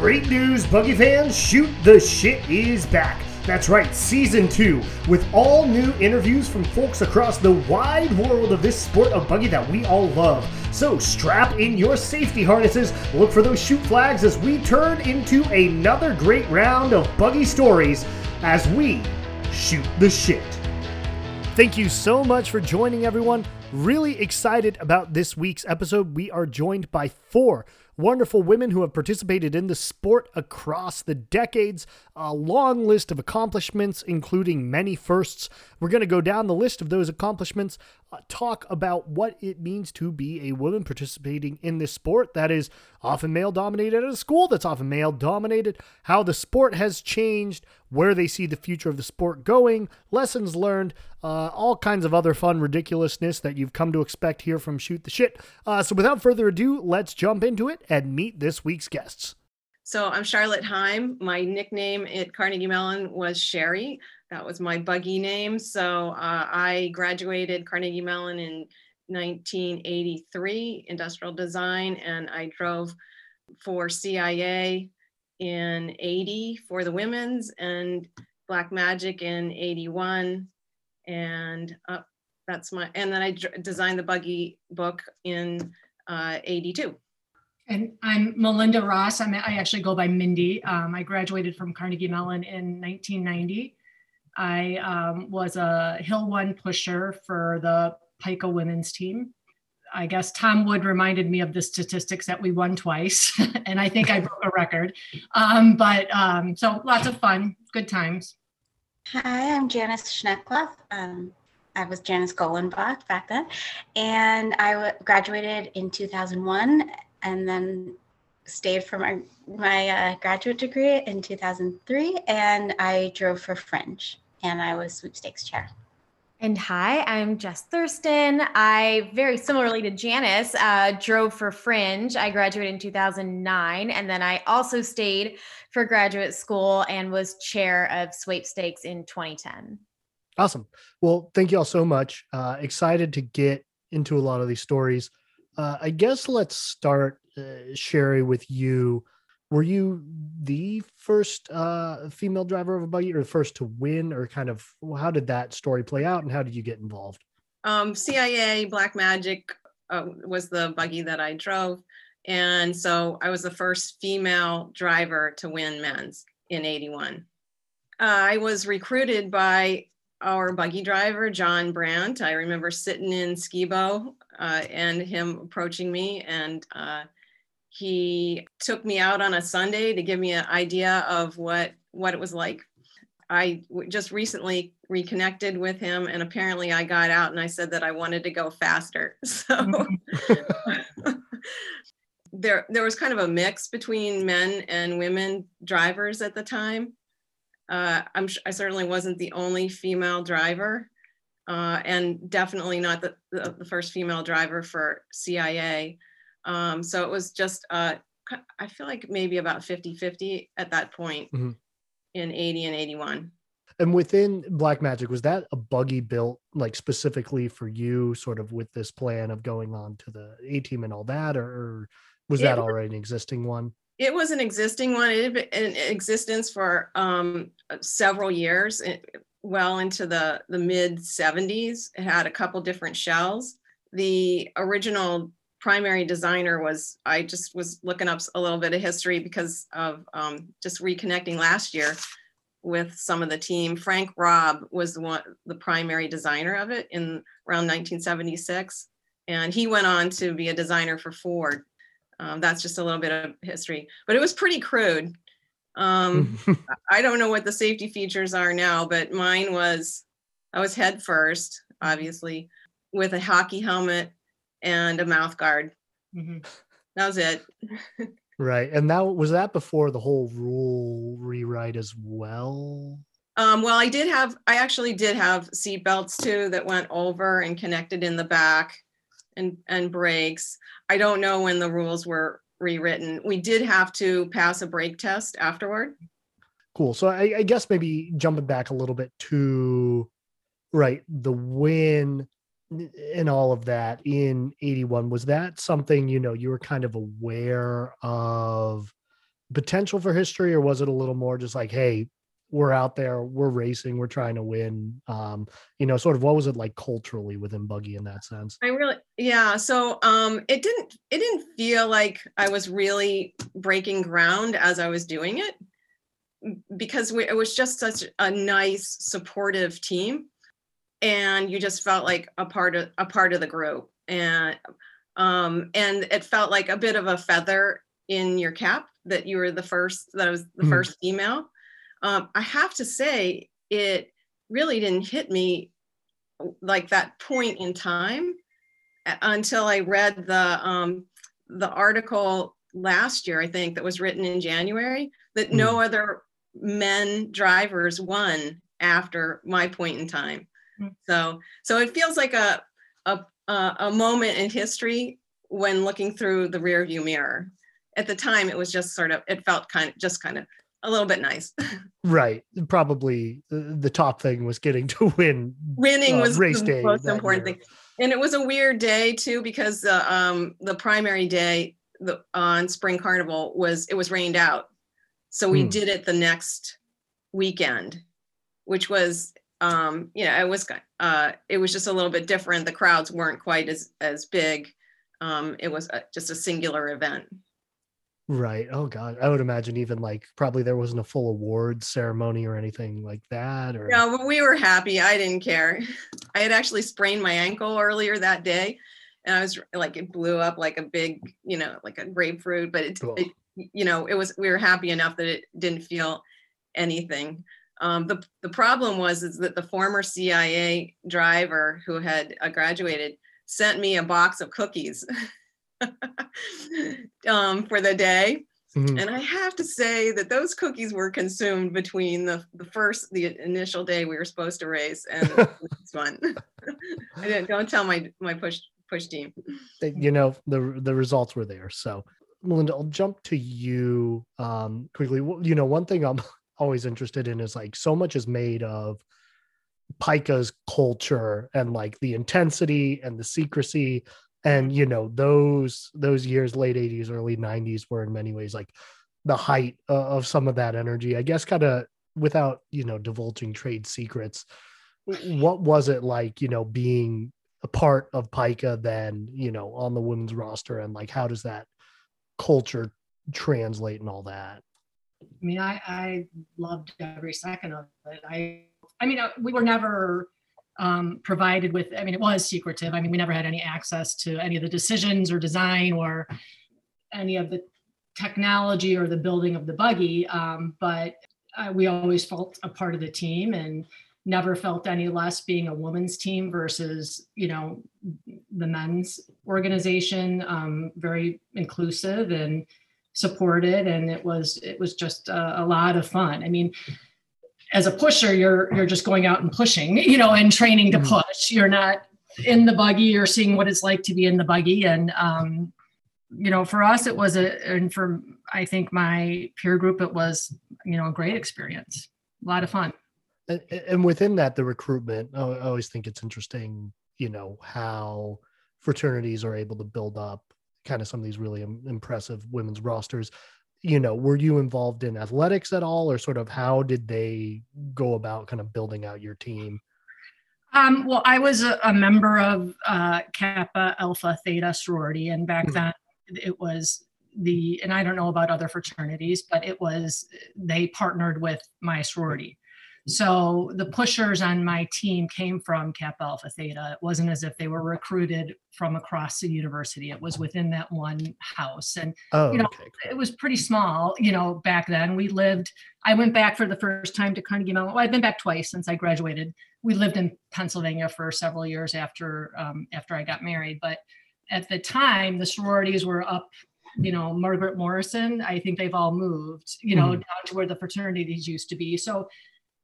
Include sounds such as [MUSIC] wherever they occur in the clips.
Great news, Buggy fans! Shoot the Shit is back. That's right, season two, with all new interviews from folks across the wide world of this sport of buggy that we all love. So strap in your safety harnesses, look for those shoot flags as we turn into another great round of buggy stories as we shoot the shit. Thank you so much for joining, everyone. Really excited about this week's episode. We are joined by four wonderful women who have participated in the sport across the decades. A long list of accomplishments, including many firsts. We're going to go down the list of those accomplishments, uh, talk about what it means to be a woman participating in this sport that is often male dominated at a school that's often male dominated, how the sport has changed, where they see the future of the sport going, lessons learned, uh, all kinds of other fun ridiculousness that you've come to expect here from Shoot the Shit. Uh, so without further ado, let's jump into it and meet this week's guests. So I'm Charlotte Heim. My nickname at Carnegie Mellon was Sherry. That was my buggy name. So uh, I graduated Carnegie Mellon in 1983, industrial design, and I drove for CIA in 80 for the women's and Black Magic in 81. And uh, that's my, and then I designed the buggy book in uh, 82. And I'm Melinda Ross. I'm, I actually go by Mindy. Um, I graduated from Carnegie Mellon in 1990. I um, was a Hill One pusher for the PICA women's team. I guess Tom Wood reminded me of the statistics that we won twice, [LAUGHS] and I think I broke a record. Um, but um, so lots of fun, good times. Hi, I'm Janice Schneckloff. Um, I was Janice Golenbach back then, and I w- graduated in 2001 and then stayed for my my uh, graduate degree in 2003 and i drove for fringe and i was sweepstakes chair. And hi i'm jess thurston. I very similarly to janice uh, drove for fringe. I graduated in 2009 and then i also stayed for graduate school and was chair of sweepstakes in 2010 awesome well thank you all so much uh, excited to get into a lot of these stories uh, I guess let's start, uh, Sherry, with you. Were you the first uh, female driver of a buggy, or the first to win, or kind of how did that story play out, and how did you get involved? Um, CIA Black Magic uh, was the buggy that I drove, and so I was the first female driver to win men's in '81. Uh, I was recruited by our buggy driver, John Brandt. I remember sitting in Skibo uh, and him approaching me and uh, he took me out on a Sunday to give me an idea of what, what it was like. I just recently reconnected with him and apparently I got out and I said that I wanted to go faster. [LAUGHS] So [LAUGHS] there, there was kind of a mix between men and women drivers at the time. Uh, I'm, I certainly wasn't the only female driver, uh, and definitely not the, the, the, first female driver for CIA. Um, so it was just, uh, I feel like maybe about 50 50 at that point mm-hmm. in 80 and 81. And within Black Magic, was that a buggy built like specifically for you, sort of with this plan of going on to the A team and all that, or, or was that already an existing one? It was an existing one. It had been in existence for um, several years, eh, well into the, the mid 70s. It had a couple different shells. The original primary designer was, I just was looking up a little bit of history because of um, just reconnecting last year with some of the team. Frank Robb was the one, the primary designer of it in around 1976. And he went on to be a designer for Ford um, that's just a little bit of history, but it was pretty crude. Um, [LAUGHS] I don't know what the safety features are now, but mine was I was head first, obviously, with a hockey helmet and a mouth guard. Mm-hmm. That was it. [LAUGHS] right, and that was that before the whole rule rewrite as well. Um, well, I did have, I actually did have seat belts too that went over and connected in the back and, and brakes. I don't know when the rules were rewritten. We did have to pass a brake test afterward. Cool. So I, I guess maybe jumping back a little bit to right the win and all of that in 81 was that something you know you were kind of aware of potential for history, or was it a little more just like, hey, we're out there, we're racing, we're trying to win? Um, you know, sort of what was it like culturally within Buggy in that sense? I really, yeah. So um, it didn't, it didn't feel like I was really breaking ground as I was doing it because we, it was just such a nice, supportive team, and you just felt like a part of a part of the group, and um, and it felt like a bit of a feather in your cap that you were the first that I was the mm-hmm. first female. Um, I have to say, it really didn't hit me like that point in time until I read the um, the article last year, I think, that was written in January that mm. no other men drivers won after my point in time. Mm. So so it feels like a a a moment in history when looking through the rear view mirror. At the time, it was just sort of it felt kind of just kind of a little bit nice. [LAUGHS] right. Probably the top thing was getting to win. Winning uh, was race the day most important year. thing. And it was a weird day too because the um the primary day the on spring carnival was it was rained out. So we hmm. did it the next weekend, which was um you know, it was uh it was just a little bit different. The crowds weren't quite as as big. Um it was a, just a singular event. Right. Oh God. I would imagine even like probably there wasn't a full award ceremony or anything like that. Or no, but we were happy. I didn't care. [LAUGHS] I had actually sprained my ankle earlier that day. And I was like it blew up like a big, you know, like a grapefruit, but it, it you know, it was we were happy enough that it didn't feel anything. Um, the the problem was is that the former CIA driver who had uh, graduated sent me a box of cookies [LAUGHS] [LAUGHS] um, for the day. Mm-hmm. And I have to say that those cookies were consumed between the, the first, the initial day we were supposed to race and this [LAUGHS] one. [LAUGHS] I didn't, don't tell my, my push, push team. You know, the, the results were there. So Melinda, I'll jump to you um, quickly. You know, one thing I'm always interested in is like so much is made of PICA's culture and like the intensity and the secrecy and you know those those years late 80s early 90s were in many ways like the height of some of that energy. I guess kind of without you know divulging trade secrets what was it like you know being a part of pica then you know on the women's roster? And like how does that culture translate and all that? I mean i i loved every second of it. I i mean uh, we were never um, provided with, I mean, it was secretive. I mean, we never had any access to any of the decisions or design or any of the technology or the building of the buggy. Um, but uh, we always felt a part of the team and never felt any less being a woman's team versus, you know, the men's organization. Um, very inclusive and supported. And it was, it was just a, a lot of fun. I mean, as a pusher you're you're just going out and pushing you know and training to mm-hmm. push. You're not in the buggy you're seeing what it's like to be in the buggy. And um, you know for us it was a and for i think my peer group it was you know a great experience a lot of fun. And, and within that the recruitment i always think it's interesting you know how fraternities are able to build up kind of some of these really impressive women's rosters you know, were you involved in athletics at all, or sort of how did they go about kind of building out your team? Um, well, I was a, a member of uh, Kappa Alpha Theta sorority, and back mm-hmm. then it was the, and I don't know about other fraternities, but it was they partnered with my sorority. So the pushers on my team came from Kappa Alpha Theta. It wasn't as if they were recruited from across the university. It was within that one house. And oh, you know, okay. it was pretty small, you know, back then. We lived, I went back for the first time to Carnegie Mellon. Well, I've been back twice since I graduated. We lived in Pennsylvania for several years after um, after I got married. But at the time, the sororities were up you know margaret morrison i think they've all moved you know mm. down to where the fraternities used to be so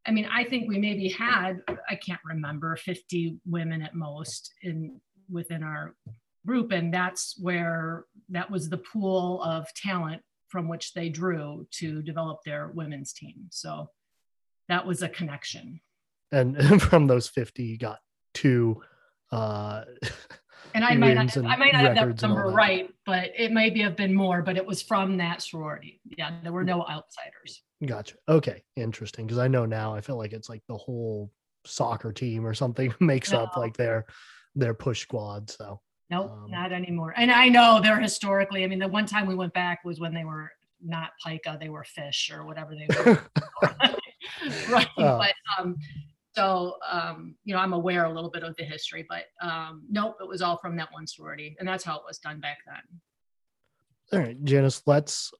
I mean, I think we maybe had, I can't remember, 50 women at most in within our group. And that's where that was the pool of talent from which they drew to develop their women's team. So that was a connection. And, [LAUGHS] from those 50, you got two uh, [LAUGHS] And I might not, wins I might not have that number that. right, but it might be have been more, but it was from that sorority. Yeah, there were no outsiders. Gotcha. Okay, interesting. Because I know now, I feel like it's like the whole soccer team or something [LAUGHS] makes up like their their push squad. So Nope, Um, not anymore. And I know they're historically, I mean, the one time we went back was when they were not pica, they were fish or whatever they were. [LAUGHS] [LAUGHS] right. Oh. But um, so um, you know, I'm aware a little bit of the history, but um, nope, it was all from that one sorority, and that's how it was done back then. All right, Janice, let's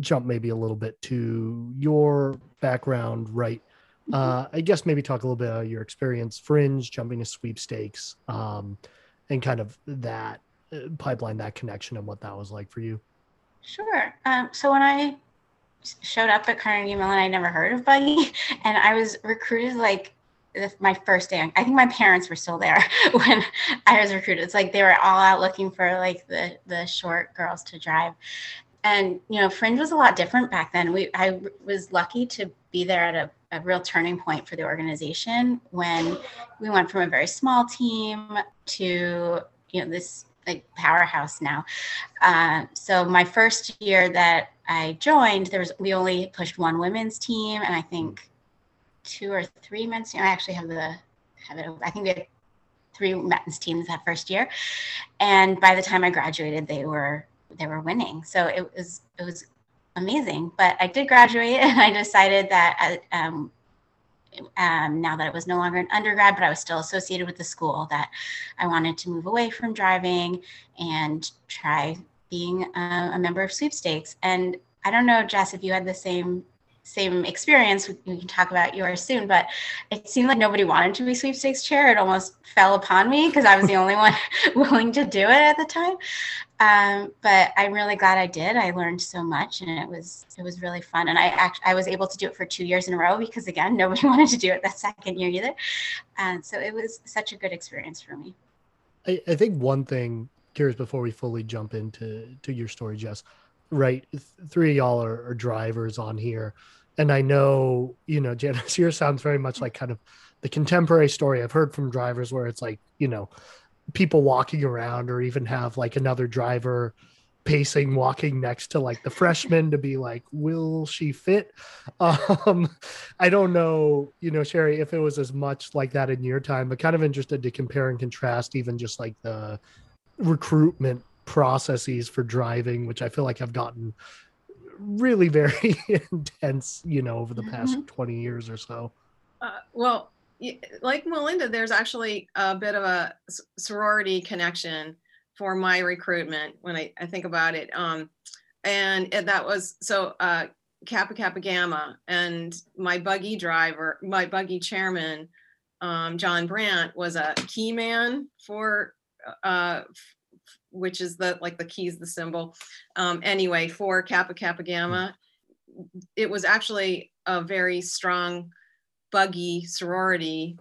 jump maybe a little bit to your background, right? Uh, I guess maybe talk a little bit about your experience, fringe, jumping to sweepstakes, um, and kind of that uh, pipeline, that connection, and what that was like for you. Sure. Um, so i showed up at Carnegie Mellon, I never heard of Buggy, [LAUGHS] and I was recruited like the, my first day. I think my parents were still there [LAUGHS] when I was recruited. It's like they were all out looking for like the the short girls to drive, and you know, Fringe was a lot different back then. We i was lucky to be there at a, a real turning point for the organization when we went from a very small team to you know this like powerhouse now. Uh, so my first year that I joined, there was we only pushed one women's team, and I think two or three men's. team. I actually have the have it. I think we had three men's teams that first year, and by the time I graduated, they were they were winning. So it was it was amazing. But I did graduate, [LAUGHS] and I decided that I, um, um, now that it was no longer an undergrad, but I was still associated with the school, that I wanted to move away from driving and try being a, a member of sweepstakes. And I don't know, Jess, if you had the same same experience. We can talk about yours soon, but it seemed like nobody wanted to be sweepstakes chair. It almost fell upon me because I was the only [LAUGHS] one [LAUGHS] willing to do it at the time. Um, but I'm really glad I did. I learned so much, and it was it was really fun. And I act I was able to do it for two years in a row because again, [LAUGHS] nobody wanted to do it that second year either. And so it was such a good experience for me. I, I think one thing, curious before we fully jump into to your story, Jess, right? Three of y'all are, are drivers on here. And I know, you know, Janice, [LAUGHS] yours sounds very much like kind of the contemporary story I've heard from drivers where it's like, you know, people walking around or even have like another driver pacing, walking next to like the freshman to be like, will she fit? [LAUGHS] Um, I don't know, you know, Sherry, if it was as much like that in your time, but kind of interested to compare and contrast even just like the recruitment processes for driving, which I feel like have gotten really very [LAUGHS] intense, you know, over the past 20 years or so. Uh, well, like Melinda, there's actually a bit of a sorority connection for my recruitment when I, I think about it. Um, and, and that was so uh, Kappa Kappa Gamma and my buggy driver, my buggy chairman, um, John Brandt was a key man for, uh, f- which is the like the keys, the symbol. Um, anyway, for Kappa Kappa Gamma, it was actually a very strong buggy sorority.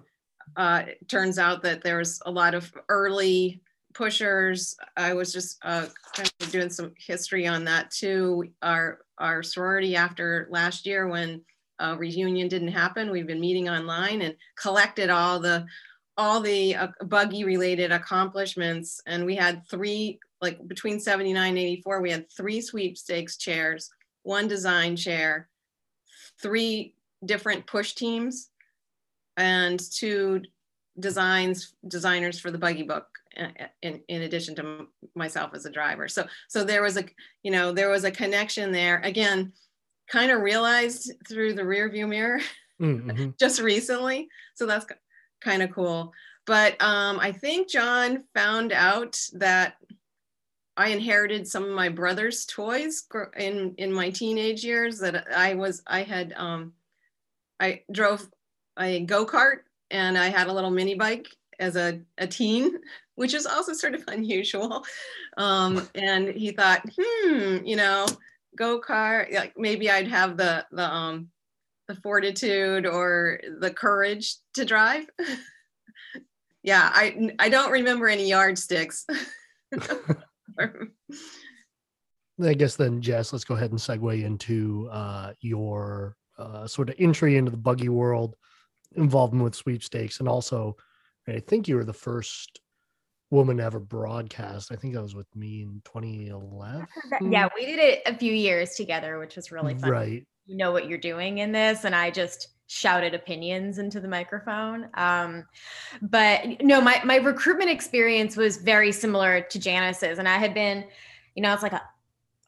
Uh, it turns out that there's a lot of early pushers. I was just uh, kind of doing some history on that too. Our our sorority after last year when uh, reunion didn't happen, we've been meeting online and collected all the all the uh, buggy related accomplishments and we had three like between 79 and 84 we had three sweepstakes chairs one design chair three different push teams and two designs designers for the buggy book uh, in, in addition to myself as a driver so so there was a you know there was a connection there again kind of realized through the rear view mirror Mhm. [LAUGHS] just recently so that's kind of cool. But um, i think john found out that i inherited some of my brother's toys in in my teenage years that i was i had um, i drove a go-kart and i had a little mini bike as a, a teen [LAUGHS] which is also sort of [LAUGHS] unusual. Um, and he thought hmm you know go-kart like maybe i'd have the the um the fortitude or the courage to drive. [LAUGHS] yeah, I I don't remember any yardsticks. [LAUGHS] I guess then, Jess, let's go ahead and segue into uh, your uh, sort of entry into the buggy world, involvement with sweepstakes, and also, I think you were the first woman ever broadcast. I think that was with me in 2011. Yeah, we did it a few years together, which was really fun. Right. You know what you're doing in this, and I just shouted opinions into the microphone. Um, but no, my my recruitment experience was very similar to Janice's, and I had been, you know, it's like a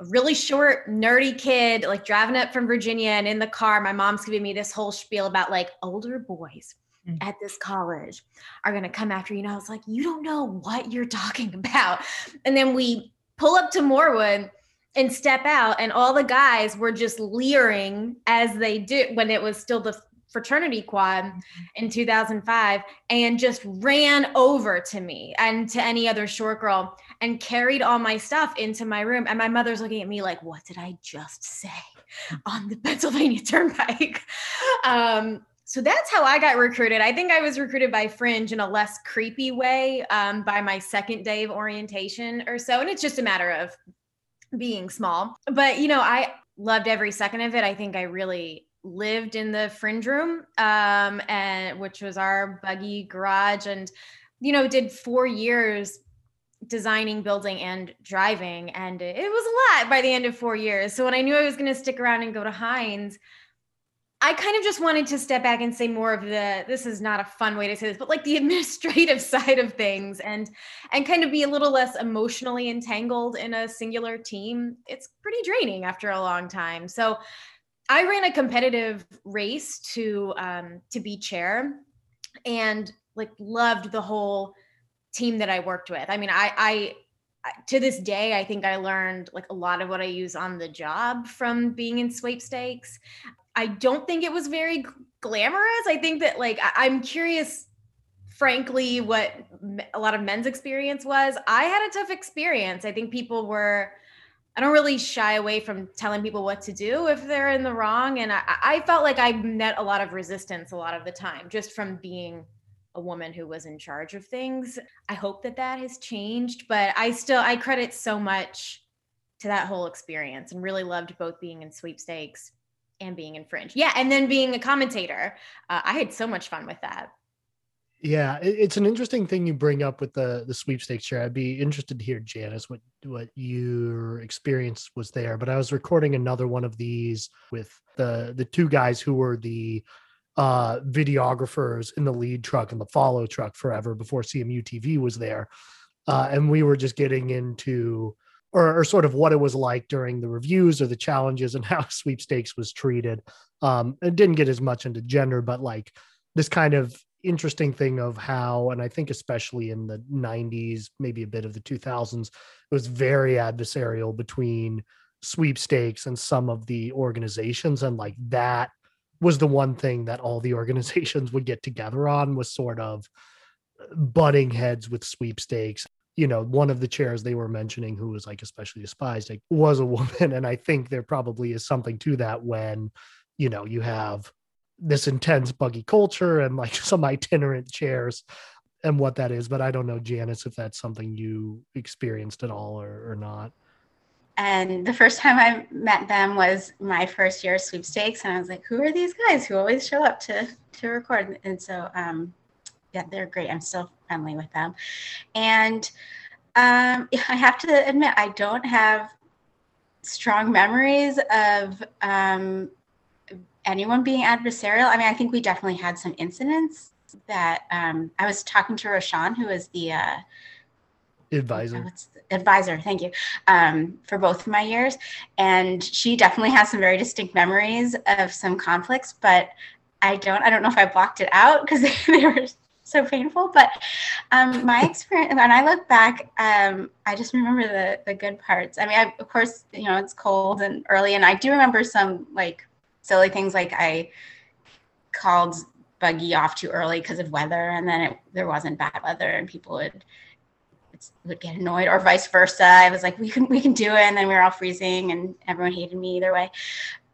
a really short, nerdy kid, like driving up from Virginia and in the car, my mom's giving me this whole spiel about like older boys. Mm. at this college are going to come after you. And I was like, you don't know what you're [LAUGHS] talking about. And then we pull up to Morewood and step out, and all the guys were just leering as they do when it was still the fraternity quad mm-hmm. in 2005 and just ran over to me and to any other short girl and carried all my stuff into my room. And my mother's looking at me like, what did I just say mm. on the [LAUGHS] Pennsylvania Turnpike? Um, so that's how I got recruited. I think I was recruited by Fringe in a less creepy way um, by my second day of orientation or so. And it's just a matter of being small. But, you know, I loved every second of it. I think I really lived in the fringe room um and which was our buggy garage and you know did four years designing building and driving and it was a lot by the end of four years so when i knew i was going to stick around and go to heinz i kind of just wanted to step back and say more of the this is not a fun way to say this but like the [LAUGHS] administrative side of things and and kind of be a little less emotionally entangled in a singular team it's pretty draining after a long time so I ran a competitive race to um, to be chair, and like loved the whole team that I worked with. I mean, I, I to this day I think I learned like a lot of what I use on the job from being in sweepstakes. I don't think it was very glamorous. I think that like I, I'm curious frankly what a lot of men's experience was i had a tough experience i think people were I don't really shy away from telling people what to do if they're in the wrong. And I, I, felt like I met a lot of resistance a lot of the time just from being a woman who was in charge of things. I hope that that has changed, but I still, I credit so much to that whole experience and really loved both being in sweepstakes and being in fringe. Yeah. And then being a commentator. Uh, I had so much fun with that. Yeah, it's an interesting thing you bring up with the the sweepstakes chair. I'd be interested to hear Janice what what your experience was there. But I was recording another one of these with the the two guys who were the uh videographers in the lead truck and the follow truck forever before CMU TV was there. Uh, and we were just getting into or, or, sort of what it was like during the reviews or the challenges and [LAUGHS] how sweepstakes was treated. Um, it didn't get as much into gender, but like this kind of interesting thing of how, and I think especially in the 90s, maybe a bit of the 2000s, it was very adversarial between sweepstakes and some of the organizations. And like that was the one thing that all the [LAUGHS] organizations would get together on was sort of butting heads with sweepstakes. You know, one of the chairs they were mentioning who was like especially despised like, was a [LAUGHS] woman. And I think there probably is something to that when, you know, you have this intense buggy culture and like [LAUGHS] some itinerant chairs and what that is. But I don't know, Janice, if that's something you experienced at all or, or not. And the first time I met them was my first year sweepstakes, and I was like, "Who are these guys who always show up to to record?" And so, um, yeah, they're great. I'm still friendly with them, and um, [LAUGHS] I have to admit, I don't have strong memories of um, anyone being adversarial. I mean, I think we definitely had some incidents that um, I was talking to Roshan, who is the uh, advisor. The, advisor, thank you, um, for both of my years, and she definitely has some very distinct memories of some conflicts, but I don't. I don't know if I blocked it out because they, [LAUGHS] they were so painful. But um, my experience, when I look back, um, I just remember the the good parts. I mean, I, of course, you know, it's cold and early, and I do remember some like silly things like I called buggy off too early because of weather, and then it, there wasn't bad weather, and people would would get annoyed, or vice versa. I was like, we can we can do it, and then we were all freezing, and everyone hated me either way.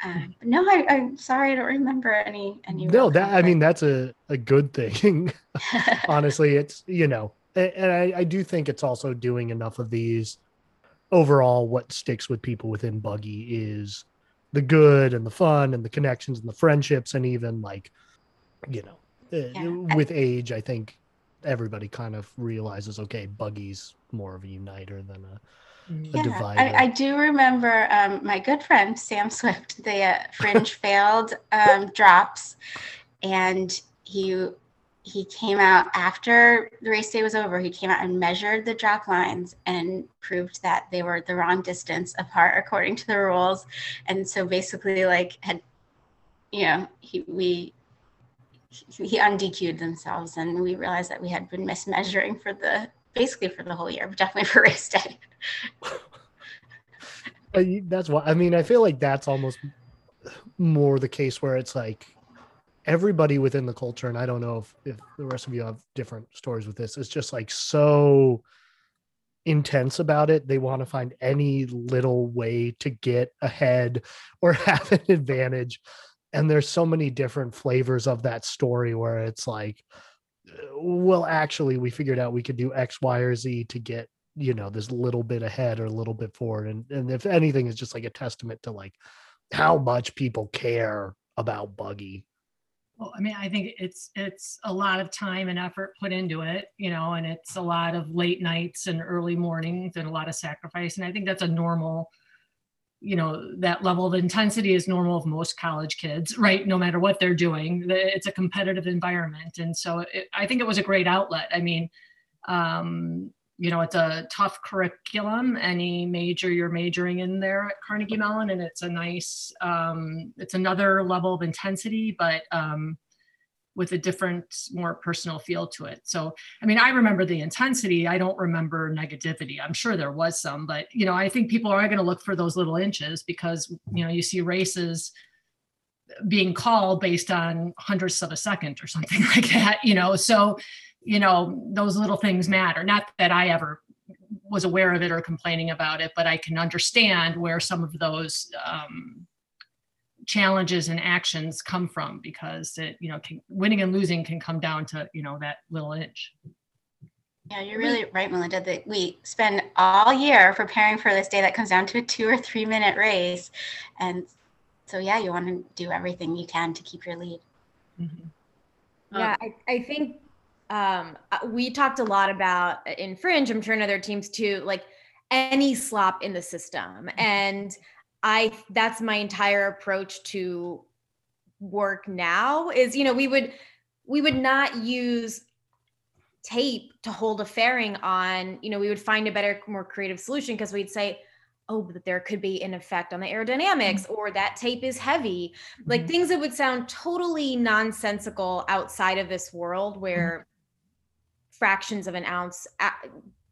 Um, no, I, am sorry, I don't remember any any. No, that I mean that's a a good thing. [LAUGHS] [LAUGHS] Honestly, it's you know, and I, I do think it's also doing enough of these. Overall, what sticks with people within Buggy is the good and the fun and the connections and the friendships and even like you know uh, yeah. with age i think everybody kind of realizes, okay, Buggy's more of a uniter than a Yeah. I, I do remember um, my good friend Sam Swift. The uh, fringe [LAUGHS] failed um, drops, and he he came out after the race day was over. He came out and measured the drop lines and proved that they were the wrong distance apart according to the rules. And so basically, like had you know he we he he undq'd themselves, and we realized that we had been mismeasuring for the basically for the whole year, but definitely for race day. [LAUGHS] That's why I mean I feel like that's almost more the case where it's like everybody within the culture, and I don't know if, if the rest of you have different stories with this, it's just like so intense about it. They want to find any little way to get ahead or [LAUGHS] have an advantage. And there's so many different flavors of that story where it's like, well, actually, we figured out we could do X, Y, or Z to get you know this little bit ahead or a little bit forward and and if anything is just like a testament to like how much people care about buggy Well, I mean, I think it's it's a lot of time and effort put into it, you know, and it's a lot of late nights and early mornings and a lot of sacrifice. And I think that's a normal, you know, that level of intensity is normal of most college kids, right? No matter what they're doing, it's a competitive environment, and so it, I think it was a great outlet. I mean, um, you know, it's a tough curriculum. Any major you're majoring in there at Carnegie Mellon, and it's a nice, um, it's another level of intensity, but um, with a different, more personal feel to it. So, I mean, I remember the intensity. I don't remember negativity. I'm sure there was some, but you know, I think people are going to look for those little inches because you know you see races being called based on hundredths of a second or something [LAUGHS] like that. You know, so you know those little things matter not that i ever was aware of it or complaining about it but i can understand where some of those um, challenges and actions come from because it you know can, winning and losing can come down to you know that little inch Yeah, you're really right, Melinda, that we spend all year preparing for this day that comes down to a two or three minute race. And so, yeah, you want to do everything you can to keep your lead. Mhm. Yeah, I, I think um, uh, we talked a lot about uh, in Fringe, I'm sure in other teams too, like any slop in the system. And I that's my entire approach to work now is, you know, we would we would not use tape to hold a fairing on, you know, we would find a better, more creative solution because we'd say, oh, but there could be an effect on the aerodynamics or that tape is heavy. Like Mhm. things that would sound totally nonsensical outside of this world where fractions of an ounce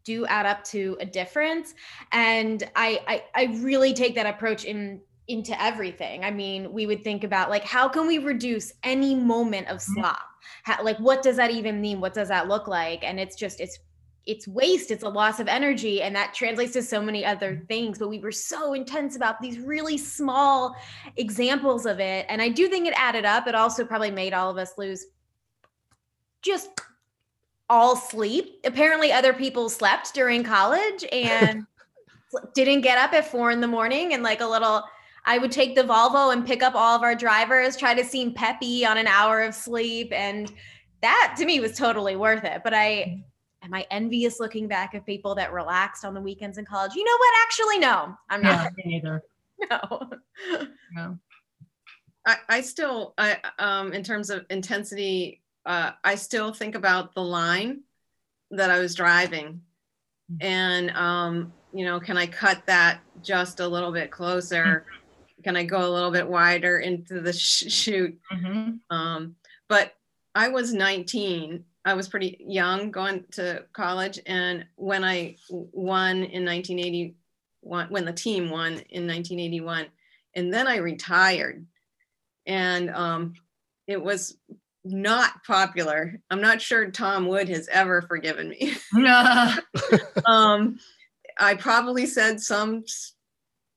do add up to a difference. And I, I i really take that approach in into everything. I mean we would think about like how can we reduce any moment of mm-hmm. slop? How, like what does that even mean? What does that look like? And it's just it's it's waste. It's a loss of energy. And that translates to so many other mm-hmm. things. But we were so intense about these really small examples of it. And i do think it added up. It also probably made all of us lose just all sleep. Apparently other people slept during college and [LAUGHS] didn't get up at four in the morning and like a little i would take the volvo and pick up all of our drivers try to seem peppy on an hour of sleep and that to me was totally worth it. But i am i envious looking back at people that relaxed on the weekends in college? You know what? Actually no. I'm yeah not. Me neither [LAUGHS] no. No. I, I still, I, um, in terms of intensity, uh, I still think about the line that I was driving. And, um, you know, can I cut that just a little bit closer? Can I go a little bit wider into the sh- chute? Mhm. Um, but I was 19. I was pretty young going to college. And when I won in 1981, when the team won in 1981, and then I retired, and um, it was not popular. I'm not sure Tom Wood has ever forgiven me. [LAUGHS] [LAUGHS] um, I probably said some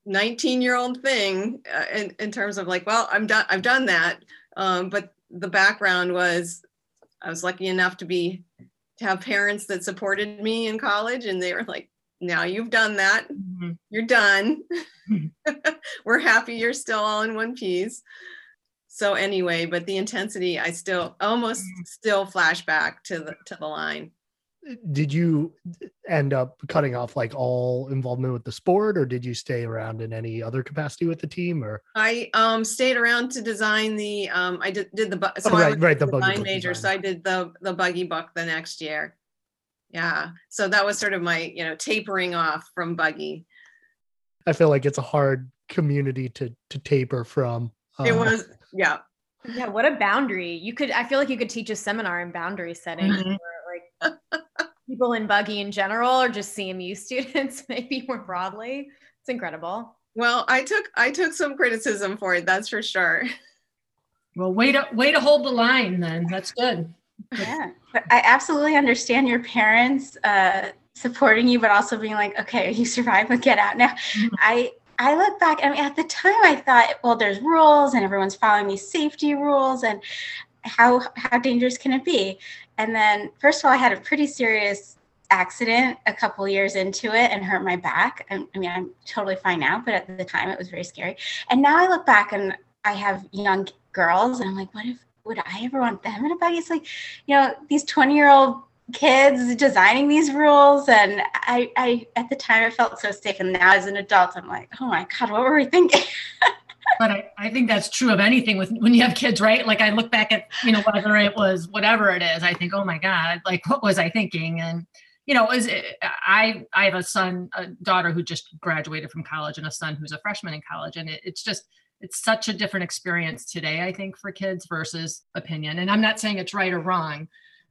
19 year old thing uh, in, in terms of like, well, I'm done, I've done that. Um, but the background was I was lucky enough to be to have parents that supported me in college and they were like, now you've done that. Mhm. You're done. [LAUGHS] We're happy you're still all in one piece. So anyway, but the intensity, I still almost Mm. still flashback to the to the line. Did you end up cutting off like all involvement with the sport, or did you stay around in any other capacity with the team? Or I um stayed around to design the um I did did the bu- so Oh, right, right, the buggy major, design. so I did the the buggy book the next year. Yeah, so that was sort of my you know tapering off from buggy. I feel like it's a hard community to to taper from. It Uh, was yeah. Yeah, what a boundary. You could I feel like you could teach a seminar in boundary setting Mhm. for like people in buggy in general or just CMU [LAUGHS] students maybe more broadly. It's incredible. Well, I took I took some criticism for it, that's for sure. Well, way to way to hold the line then. That's good. Yeah, but I absolutely understand your parents uh, supporting you, but also being like, okay, you survived, but get out now. Mhm. I I look back, I mean, at the time, I thought, well, there's rules, and everyone's following these safety rules, and how how dangerous can it be? And then, first of all, I had a pretty serious accident a couple years into it and hurt my back. I, mean, I'm totally fine now, but at the time, it was very scary. And now I look back and I have young girls, and I'm like, what if would I ever want them in a buggy? It's like, you know, these 20 year old kids designing these rules. And I, I, at the time, I felt so safe. And now as an adult, I'm like, oh my God, what were we thinking? [LAUGHS] But I, I think that's true of anything with when you have kids, right? Like I look back at, you know, whether it was whatever it is, I think, oh my God, like what was I thinking? And, you know, is it, I I have a son, a daughter who just graduated from college and a son who's a freshman in college. And it, it's just it's such a different experience today, I think, for kids versus opinion. And I'm not saying it's right or wrong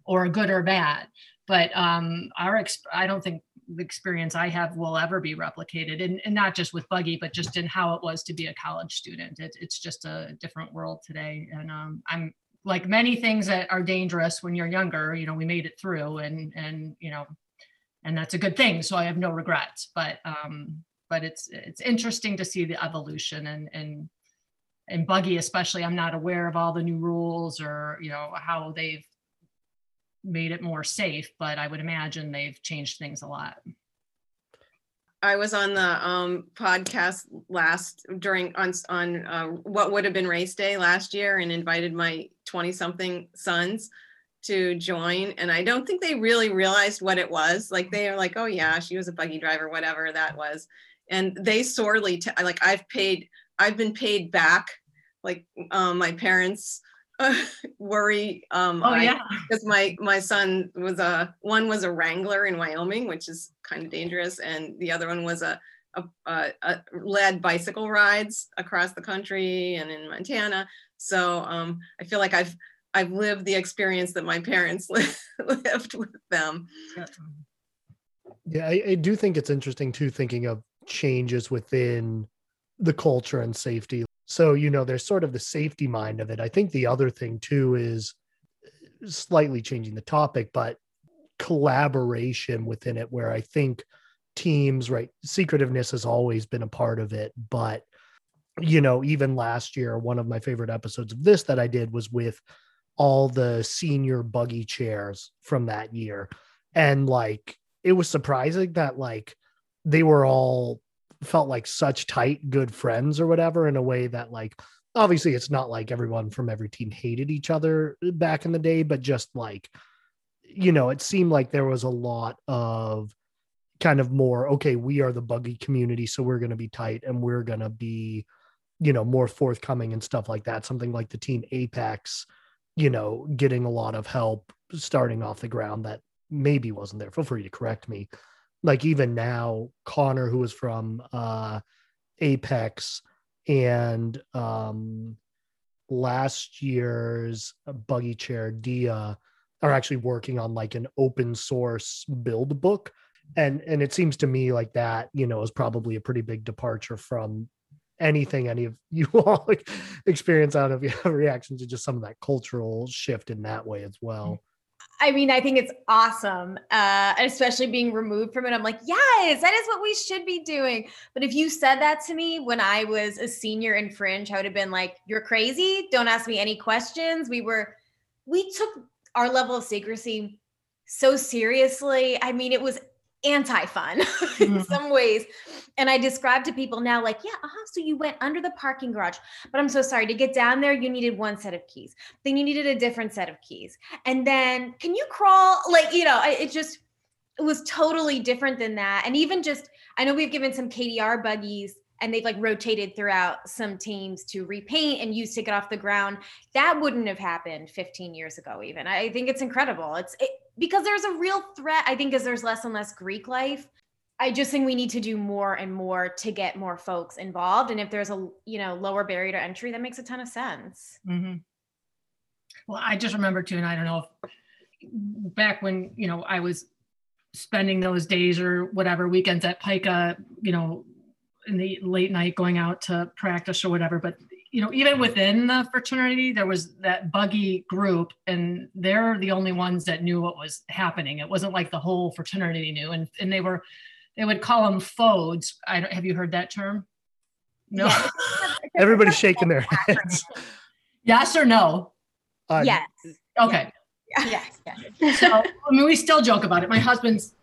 or good or bad, but um our ex- I don't think the experience I have will ever be replicated, and, and not just with Buggy, but just in how it was to be a college student. It, it's just a different world today, and um, I'm like many things that are dangerous when you're younger. You know, we made it through, and and you know, and that's a good thing. So I have no regrets. But um, but it's it's interesting to see the evolution and and and Buggy especially. I'm not aware of all the new rules or you know how they've made it more safe, but I would imagine they've changed things a lot. I was on the um podcast last during on on uh, what would have been race day last year and invited my 20 something sons to join. And I don't think they really realized what it was. Like they are like oh yeah she was a buggy driver whatever that was. And they sorely t- like I've paid I've been paid back like um my parents [LAUGHS] worry um Oh I- yeah. because my my son was a one was a wrangler in wyoming which is kind of dangerous and the other one was a, a, a, a led bicycle rides across the country and in montana so um, i feel like i've i've lived the experience that my parents [LAUGHS] lived with them Yeah, I, I do think it's interesting too, thinking of changes within the culture and safety. So, you know, there's sort of the safety mind of it. I think the other thing too is slightly changing the topic, but collaboration within it, where I think teams, right, secretiveness has always been a part of it. But, you know, even last year, one of my favorite episodes of this that I did was with all the senior buggy chairs from that year. And like, it was surprising that like they were all felt like such tight good friends or whatever in a way that like obviously it's not like everyone from every team hated each other back in the day but just like you know it seemed like there was a lot of kind of more okay we are the buggy community so we're going to be tight and we're going to be you know more forthcoming and stuff like that. Something like the team apex you know getting a lot of help starting off the ground that maybe wasn't there. Feel free to correct me like even now connor who was from uh apex and um last year's buggy chair dia are actually working on like an open source build book. And and it seems to me like that you know is probably a pretty big departure from anything any of [LAUGHS] you all experience out of your reaction to just some of that cultural shift in that way as well I mean, I think it's awesome, uh, especially being removed from it. I'm like, yes, that is what we should be doing. But if you said that to me when I was a senior in Fringe, I would have been like, you're crazy. Don't ask me any questions. We were, we took our level of secrecy so seriously. I mean, it was anti-fun [LAUGHS] mm-hmm. in some ways and i describe to people now like yeah uh-huh, so you went under the parking garage but i'm so sorry to get down there you needed one set of keys then you needed a different set of keys and then can you crawl like you know it just it was totally different than that and even just i know we've given some kdr buggies and they've like rotated throughout some teams to repaint and use to get off the ground. That wouldn't have happened 15 years ago, even. I think it's incredible. It's it, because there's a real threat. I think as there's less and less Greek life. I just think we need to do more and more to get more folks involved. And if there's a you know lower barrier to entry, that makes a ton of sense. Mm-hmm. Well, I just remember too, and I don't know if back when you know I was spending those days or whatever weekends at PiKA, you know, in the late night going out to practice or whatever but you know even within the fraternity there was that buggy group and they're the only ones that knew what was happening. It wasn't like the whole fraternity knew and and they were they would call them fodes i don't have you heard that term? No. Yeah. [LAUGHS] everybody's shaking their heads. Yes or no? Uh, yes. Okay. Yes, yes. so i mean we still joke about it. My husband's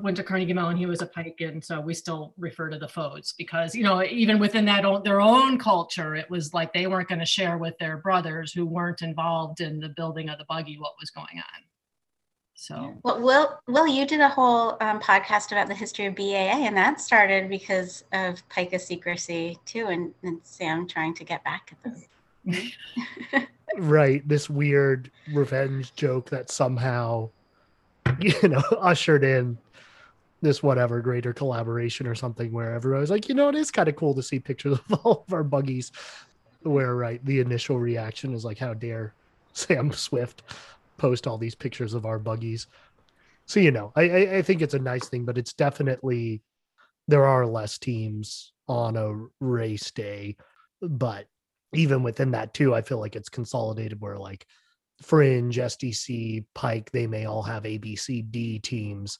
went to Carnegie Mellon, he was a pike, and so we still refer to the Fodes because you know even within that own, their own culture, it was like they weren't going to share with their brothers who weren't involved in the building of the buggy what was going on. So well, Will, Will, you did a whole um, podcast about the history of BAA, and that started because of PiKA secrecy too, and, and Sam trying to get back at them. [LAUGHS] right, this weird revenge joke that somehow you know [LAUGHS] ushered in this whatever greater collaboration or something where everybody's like, you know, it is kind of cool to see pictures [LAUGHS] of all of our buggies. Where right, the initial reaction is like, how dare Sam Swift post all these pictures of our buggies? So you know, I, I, I think it's a nice thing, but it's definitely there are less teams on a race day, but even within that too, I feel like it's consolidated where like Fringe, SDC, Pike, they may all have A, B, C, D teams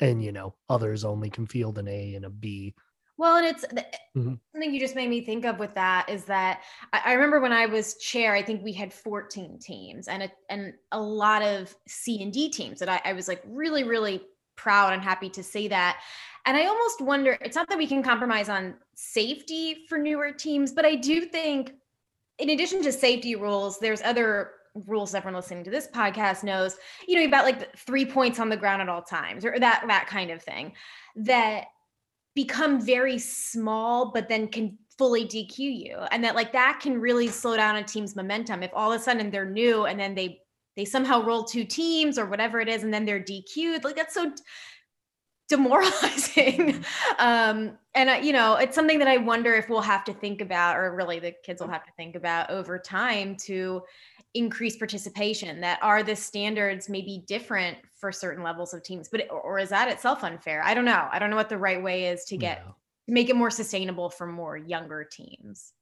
and you know others only can field an A and a B. Well, and it's mm-hmm. something you just made me think of with that is that I, I, remember when I was chair, I think we had 14 teams and a, and a lot of C and D teams that I, I was like really, really proud and happy to say that. And I almost wonder, it's not that we can compromise on safety for newer teams, but I do think in addition to safety rules, there's other rules everyone listening to this podcast knows, you know, about like three points on the ground at all times or that that kind of thing that become very small, but then can fully DQ you. And that like that can really slow down a team's momentum. If all of a sudden they're new and then they they somehow roll two teams or whatever it is, and then they're DQ'd, like that's so demoralizing. [LAUGHS] um, and uh, you know, it's something that I wonder if we'll have to think about, or really the kids will have to think about over time to increase participation that are the standards maybe different for certain levels of teams but or is that itself unfair? I don't know. I don't know what the right way is to get make it more sustainable for more younger teams.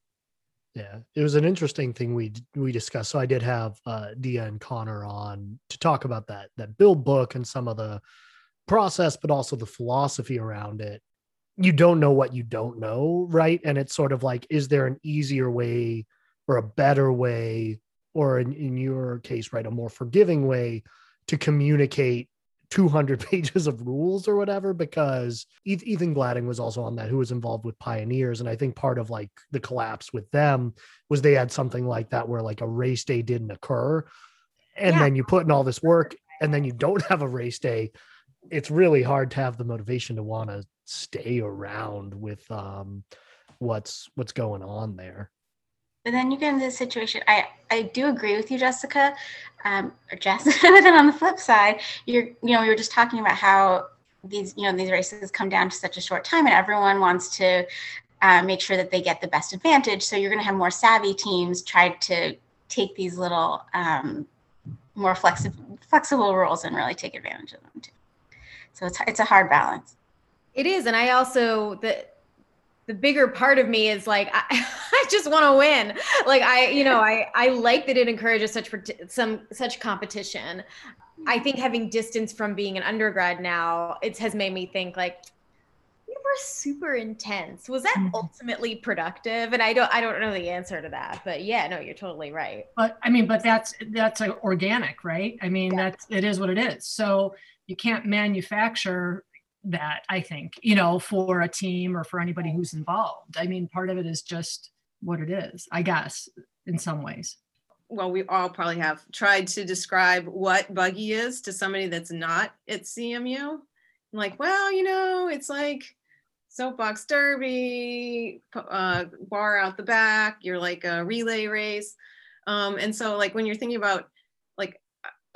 Yeah it was an interesting thing we we discussed. So i did have uh dia and connor on to talk about that that build book and some of the process but also the philosophy around it. You don't know what you don't know right? And it's sort of like is there an easier way or a better way or in, in your case, right, a more forgiving way to communicate 200 [LAUGHS] pages of rules or whatever because Ethan Gladding was also on that who was involved with pioneers. And I think part of like the collapse with them was they had something like that where like a race day didn't occur. And yeah. then you put in all this work and then you don't [LAUGHS] have a race day. It's really hard to have the motivation to want to stay around with um what's what's going on there but then you get into this situation. I I do agree with you, Jessica, um, or Jess. [LAUGHS] but then on the flip side, you're you know we were just talking about how these you know these races come down to such a short time, and everyone wants to uh, make sure that they get the best advantage. So you're going to have more savvy teams try to take these little um, more flexible flexible rules and really take advantage of them too. So it's it's a hard balance. It is, and I also the the bigger part of me is like I, [LAUGHS] I just want to win. Like I, you know, I I like that it encourages such some such competition. I think having distance from being an undergrad now, it has made me think like we were super intense. Was that mm-hmm. ultimately productive? And I don't I don't know the answer to that. But yeah, no, you're totally right. But I mean, but that's that's organic, right? I mean, yeah. that's it is what it is. So you can't manufacture that i think you know for a team or for anybody who's involved i mean part of it is just what it is i guess in some ways well, we all probably have tried to describe what buggy is to somebody that's not at CMU. like, well, you know, it's like soapbox derby, uh, bar out the back. You're like a relay race, um, and so like when you're thinking about like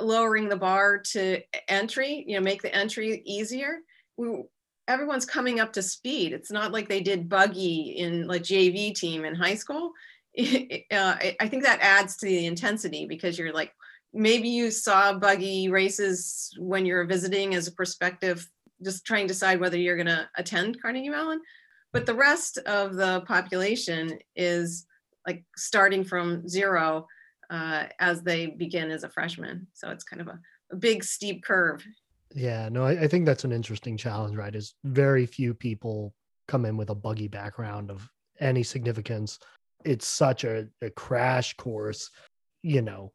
lowering the bar to entry, you know, make the entry easier. We, everyone's coming up to speed. It's not like they did buggy in like JV team in high school. [LAUGHS] uh, I think that adds to the intensity because you're like, maybe you saw buggy races when you're visiting as a perspective, just trying to decide whether you're going to attend Carnegie Mellon. But the rest of the population is like starting from zero uh, as they begin as a freshman. So it's kind of a, a big steep curve. Yeah, no, I, I think that's an interesting challenge, right? Is very few people come in with a buggy background of any significance it's such a, a crash course you know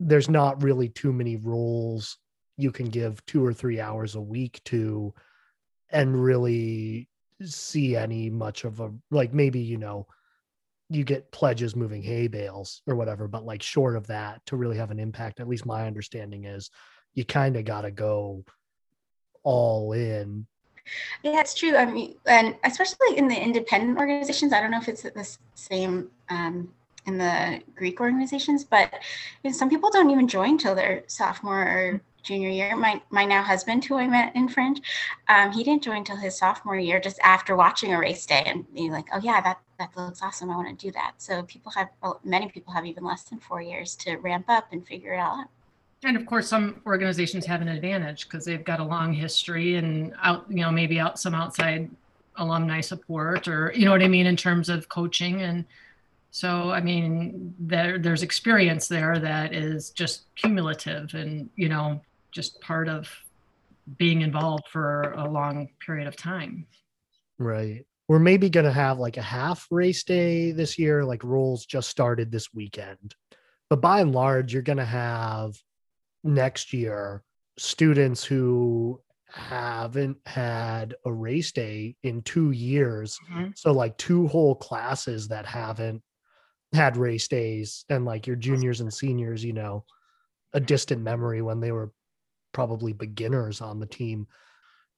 there's not really too many rules you can give two or three hours a week to and really see any much of a like maybe you know you get pledges moving hay bales or whatever but like short of that to really have an impact at least my understanding is you kind of got to go all in yeah, it's true. I mean, and especially in the independent organizations, I don't know if it's the same um, in the Greek organizations, but you know, some people don't even join till their sophomore or junior year. My my now husband, who I met in Fringe, um, he didn't join till his sophomore year, just after watching a race day and being like, "Oh yeah, that that looks awesome. I want to do that." So people have, many people have even less than four years to ramp up and figure it out. And of course, some organizations have an advantage because they've got a long history and out, you know, maybe out some outside alumni support or you know what I mean in terms of coaching. And so, I mean, there there's experience there that is just cumulative and you know just part of being involved for a long period of time. Right. We're maybe going to have like a half race day this year. Like rules just started this weekend. But by and large, you're going to have next year students who haven't had a race day in two years. Mm-hmm. So, like, two whole classes that haven't had race days, and like your juniors and seniors, you know, a distant memory when they were probably beginners on the team.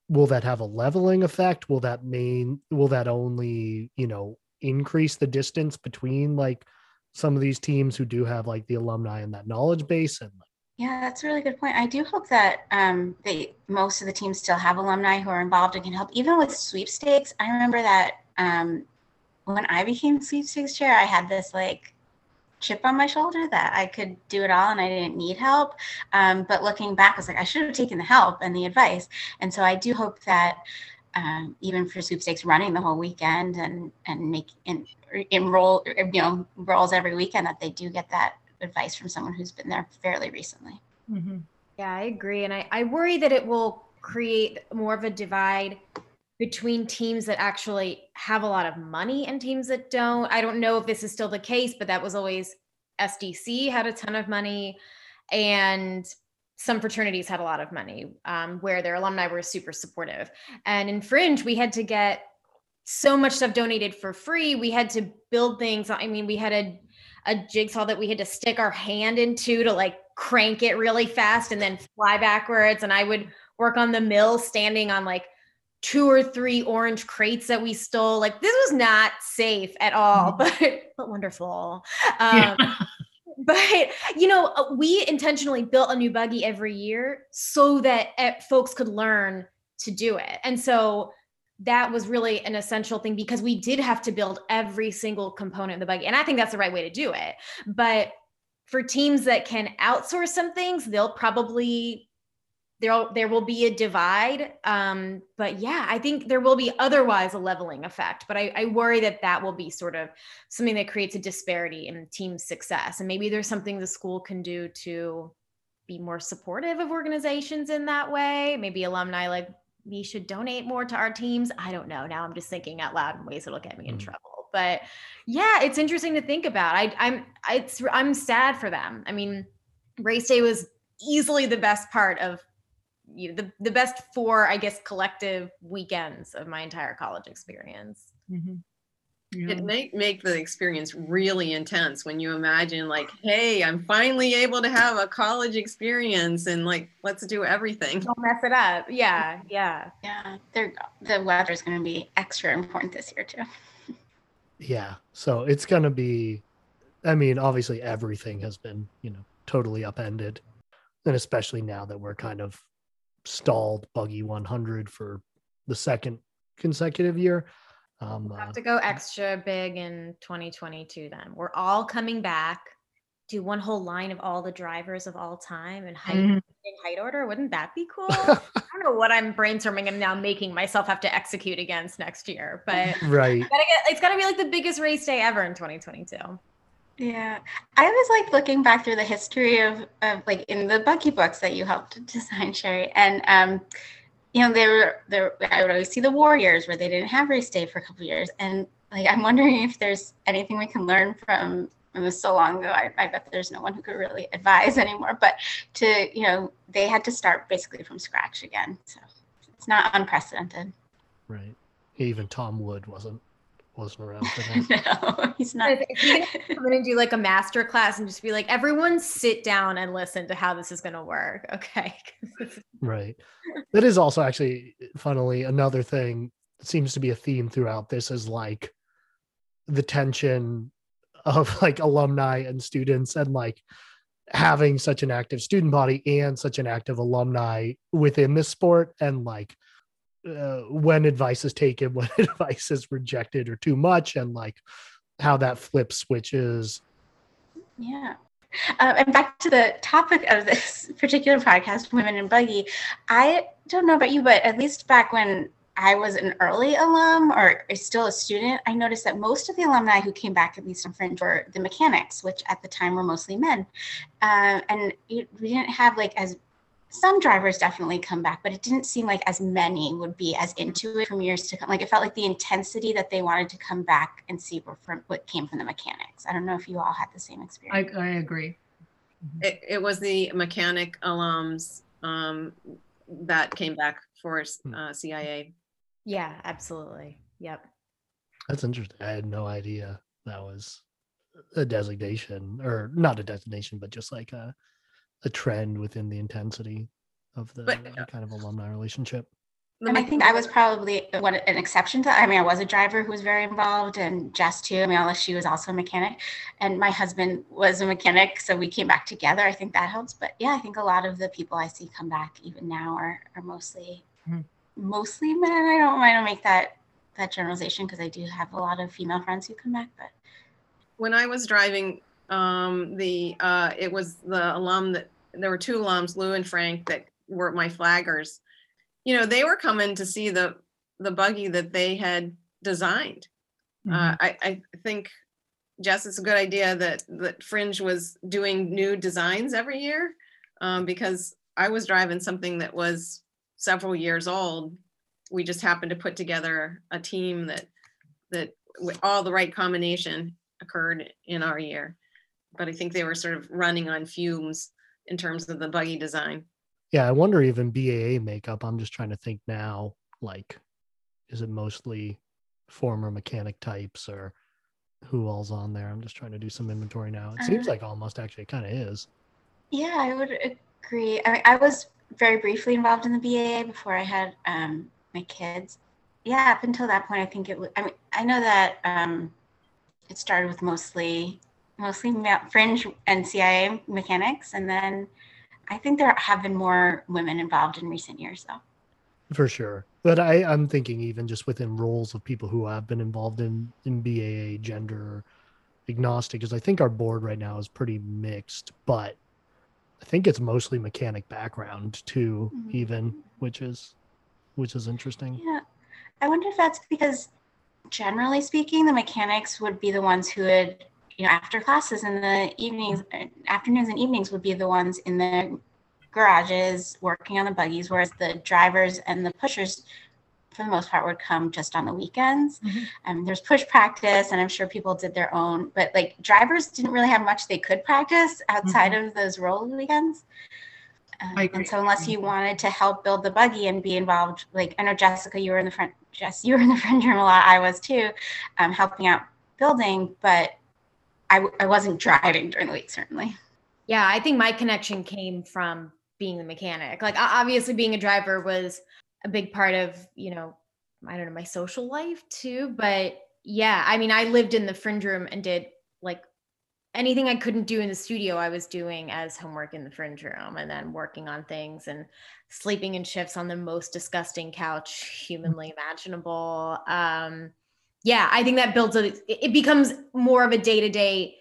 Will that have a leveling effect? Will that main, will that only, you know, increase the distance between like some of these teams who do have like the alumni and that knowledge base and yeah, that's a really good point. I do hope that um, they most of the teams still have alumni who are involved and can help. Even with sweepstakes, I remember that um, when I became sweepstakes chair, I had this like chip on my shoulder that I could do it all and I didn't need help. Um, but looking back, I was like, I should have taken the help and the advice. And so I do hope that um, even for sweepstakes running the whole weekend and and make and enroll you know rolls every weekend that they do get that advice from someone who's been there fairly recently. Mm-hmm. Yeah, I agree. And I, I worry that it will create more of a divide between teams that actually have a lot of money and teams that don't. I don't know if this is still the case, but that was always SDC had a ton of money and some fraternities had a lot of money um, where their alumni were super supportive. And in Fringe, we had to get so much stuff donated for free. We had to build things. I mean, we had a a jigsaw that we had to stick our hand into to like crank it really fast and then fly backwards. And I would work on the mill standing on like two or three orange crates that we stole. Like this was not safe at all, mm. but [LAUGHS] but wonderful. Um, yeah. But you know, uh, we intentionally built a new buggy every year so that eh, folks could learn to do it. And so that was really an essential thing because we did have to build every single component of the buggy. And I think that's the right way to do it. But for teams that can outsource some things, they'll probably there there will be a divide. Um, but yeah, I think there will be otherwise a leveling effect. But I, I worry that that will be sort of something that creates a disparity in team success. And maybe there's something the school can do to be more supportive of organizations in that way. Maybe alumni like we should donate more to our teams. I don't know. Now I'm just thinking out loud in ways that'll get me in mm. trouble. But yeah, it's interesting to think about. I, I'm it's I'm sad for them. I mean, race day was easily the best part of you know, the, the best four, I guess, collective weekends of my entire college experience. Mhm. Yeah. It may make the experience really intense when you imagine like, hey, I'm finally able to have a college experience and like let's do everything. Don't mess it up. Yeah, [LAUGHS] yeah. Yeah, they're, the weather is going to be extra important this year too. Yeah. So it's going to be, I mean, obviously everything has been, you know, totally upended. And especially now that we're kind of stalled buggy 100 for the second consecutive year. Um, We'll uh, have to go extra big in 2022 then. We're all coming back. Do one whole line of all the drivers of all time and height Mhm. in height order. Wouldn't that be cool? I [LAUGHS] don't know what I'm brainstorming and now making myself have to execute against next year, but right. gotta get it's gotta be like the biggest race day ever in 2022. Yeah, I was like looking back through the history of, of like in the buggy books that you helped design, Sherry, and um, you know, there were there. I would always see the Warriors where they didn't have race day for a couple years, and like I'm wondering if there's anything we can learn from. It was so long ago. I, I bet there's no one who could really advise [LAUGHS] anymore. But to you know, they had to start basically from scratch again. So it's not unprecedented. Right. Even Tom Wood wasn't wasn't around for [LAUGHS] that. no, he's not. If you can come in and do like a master class and just be like, everyone sit down and listen to how this is gonna work. [LAUGHS] Okay. Right. That is also actually, funnily, another thing that seems to be a theme throughout this is like the tension of [LAUGHS] like alumni and students and like having such an active student body and such an active alumni within this sport and like uh, when advice is taken [LAUGHS] when advice is rejected or too much and like how that flip switches Yeah. Uh, and back to the topic of this [LAUGHS] particular podcast, Women in Buggy. I don't know about you, but at least back when I was an early alum or still a student, I noticed that most of the alumni who came back, at least on Fringe, were the mechanics, which at the time were mostly men. Uh, and we didn't have like as some drivers definitely come back, but it didn't seem like as many would be as into it from years to come. Like it felt like the intensity that they wanted to come back and see were from what came from the mechanics. I don't know if you all had the same I, experience. I agree. It, it was the mechanic alums um, that came back for uh, CIA. yeah, absolutely. Yep. That's interesting. I had no idea that was a designation, or not a designation, but just like a a trend within the intensity of the, But- kind of alumni relationship. And I think I was probably one an exception to that. I mean, I was a driver who was very involved, and Jess too. I mean, unless she was also a mechanic, and my husband was a mechanic, so we came back together. I think that helps. But yeah, I think a lot of the people I see come back even now are are mostly Mhm. mostly men. I don't want to make that that generalization because I do have a lot of female friends who come back, but when I was driving, um, the uh, it was the alum that there were two alums, Lou and Frank, that were my flaggers. You know, they were coming to see the the buggy that they had designed. Uh, I, I think, Jess, it's a good idea that that Fringe was doing new designs every year, um, because I was driving something that was several years old. We just happened to put together a team that that with all the right combination occurred in our year. But I think they were sort of running on fumes in terms of the buggy design. Yeah, I wonder even BAA makeup. I'm just trying to think now. Like, is it mostly former mechanic types or who all's on there? I'm just trying to do some inventory now. It seems Uh, like almost actually it kind of is. Yeah, I would agree. I mean, I was very briefly involved in the BAA before I had um, my kids. Yeah, up until that point, I think it was. I mean, I know that um, it started with mostly mostly fringe and CIA mechanics, and then I think there have been more women involved in recent years, though. for sure but i i'm thinking even just within roles of people who have been involved in in baa gender agnostic because i think our board right now is pretty mixed but i think it's mostly mechanic background too Mhm. even which is which is interesting Yeah, I wonder if that's because, generally speaking, the mechanics would be the ones who would, you know, after classes in the evenings, afternoons and evenings would be the ones in the garages working on the buggies, whereas the drivers and the pushers, for the most part, would come just on the weekends. Mhm. Um, there's push practice, and I'm sure people did their own, but like drivers didn't really have much they could practice outside of those roll weekends. Agree. and so unless you wanted to help build the buggy and be involved, like I know Jessica, you were in the front, Jess, you were in the front room a lot. I was too, um, helping out building, but I, I wasn't driving during the week, certainly. Yeah, I think my connection came from being the mechanic. Like obviously being a driver was a big part of, you know, I don't know, my social life too, but yeah, I mean, I lived in the fringe room and did like anything I couldn't do in the studio, I was doing as homework in the fringe room and then working on things and sleeping in shifts on the most disgusting couch humanly imaginable. Um yeah, I think that builds a it it becomes more of a day-to-day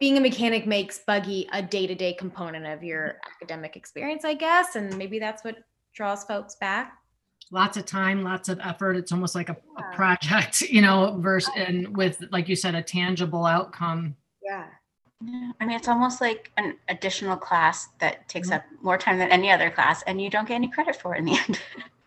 being a mechanic makes buggy a day-to-day component of your academic experience i guess and maybe that's what draws folks back lots of time, lots of effort. It's almost like a, a project, [LAUGHS] you know, versus and with like you said, a tangible outcome. yeah Yeah. I mean, it's almost like an additional class that takes Mhm. up more time than any other class, and you don't get any credit for it in the end. [LAUGHS]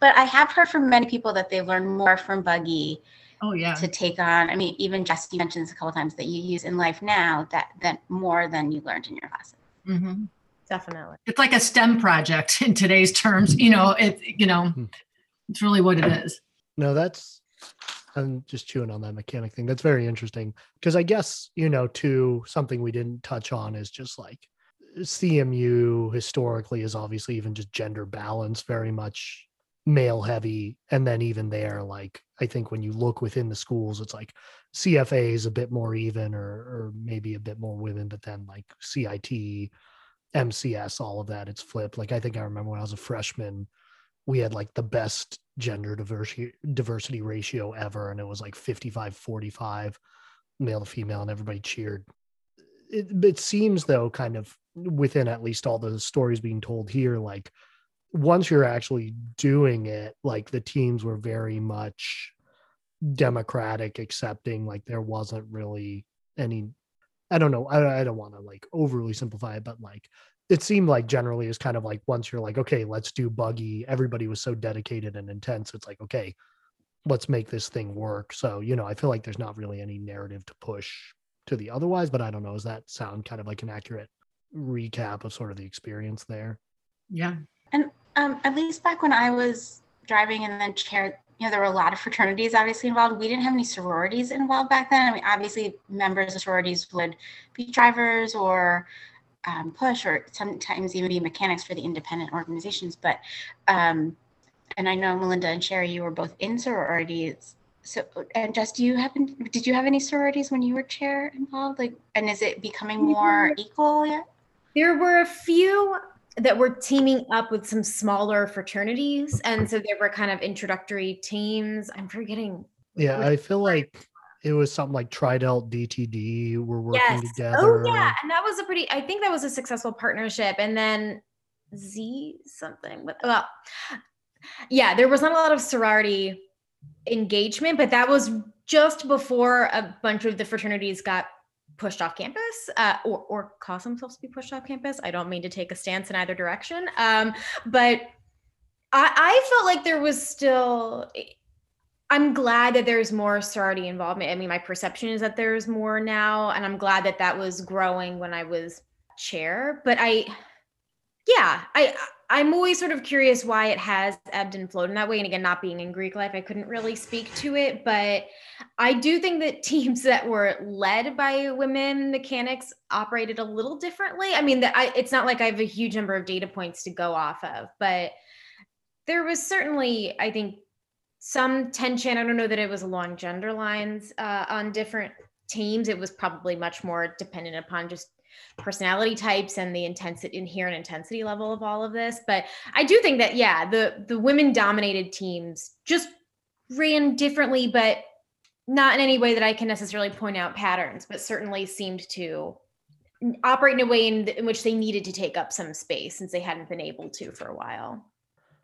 but I have heard from many people that they learn more from Buggy Oh yeah. to take on. I mean, even Jess, you mentioned this a couple times that you use in life now that that more than you learned in your classes. Mhm. definitely It's like a STEM project [LAUGHS] in today's terms. You know, it. You know, Mhm. it's really what it is. No, that's I'm just chewing on that mechanic thing. That's very interesting because I guess, you know, too, something we didn't touch on is just like CMU historically is obviously even just gender balance, very much male heavy. And then even there, like I think when you look within the schools, it's like CFA is a bit more even or or maybe a bit more women, but then like CIT, MCS, all of that, it's flipped. Like I think I remember when I was a freshman, we had like the best gender diversity diversity ratio ever and it was like 55 45 male to female and everybody cheered it, it seems though kind of within at least all the stories being told here like once you're actually doing it like the teams were very much democratic accepting like there wasn't really any i don't know i, I don't want to like overly simplify it but like it seemed like generally is kind of like once you're like okay let's do buggy everybody was so dedicated and intense it's like okay let's make this thing work so you know i feel like there's not really any narrative to push to the otherwise but i don't know does that sound kind of like an accurate recap of sort of the experience there Yeah. Um, at least back when I was driving and then chair, you know, there were a lot of fraternities obviously involved. We didn't have any sororities involved back then. I mean, obviously, members of sororities would be drivers or um, push, or sometimes even be mechanics for the independent organizations. But, um, and I know Melinda and Sherry, you were both in sororities. So, and Jess, do you happen? Did you have any sororities when you were chair involved? Like, and is it becoming more equal yet? there were a few that were teaming up with some smaller fraternities. And so there were kind of introductory teams. I'm forgetting yeah i feel like it was something like tridelt dtd were working yes. Oh, together. oh yeah. And that was a pretty i think that was a successful partnership. And then z something but well yeah there was not a lot of sorority engagement but that was just before a bunch of the fraternities got pushed off campus uh, or, or cause themselves to be pushed off campus. I don't mean to take a stance in either direction um, but I, I felt like there was still i'm glad that there's more sorority involvement. I mean my perception is that there's more now and i'm glad that that was growing when i was chair but i yeah i i'm always sort of curious why it has ebbed and flowed in that way. And again not being in greek life i couldn't really speak to it. But i do think that [LAUGHS] teams that were led by women mechanics operated a little differently. I mean that I, it's not like i have a huge number of data points to go off of but there was certainly i think some tension. I don't know that it was along gender lines uh, on different teams. It was probably much more dependent upon just personality types and the intensity inherent intensity level of all of this but i do think that yeah the the women dominated teams just ran differently but not in any way that i can necessarily point out patterns but certainly seemed to operate in a way in, in which they needed to take up some space since they hadn't been able to for a while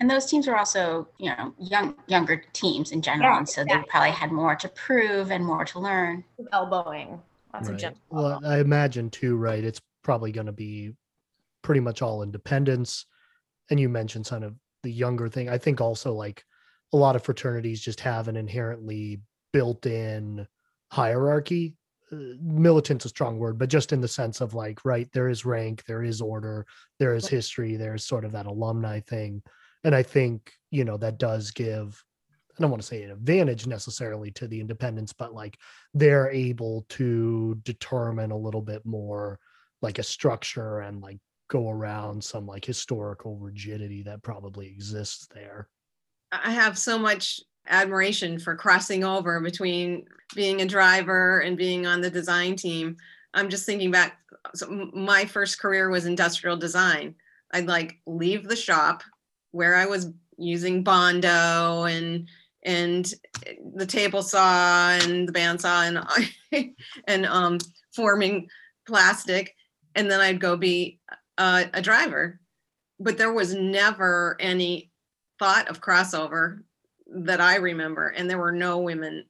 And those teams were also, you know, young younger teams in general, Yeah, and so exactly. they probably had more to prove and more to learn. elbowing lots of Right. gentle Well, elbow. I imagine too, right? It's probably going to be pretty much all independence. And you mentioned kind of the younger thing. I think also like a lot of fraternities just have an inherently built in hierarchy uh, militant's a strong word, but just in the sense of like, right, there is rank, there is order, there is history, there's sort of that alumni thing. And I think, you know, that does give, I don't want to say an advantage necessarily to the independents, but like they're able to determine a little bit more like a structure and like go around some like historical rigidity that probably exists there. I have so much admiration for crossing over between being a driver and being on the design team. I'm just thinking back. So my first career was industrial design. I'd like leave the shop where I was using Bondo and and the table saw and the bandsaw and [LAUGHS] and um, forming plastic, and then I'd go be a, a driver. But there was never any thought of crossover that I remember, and there were no women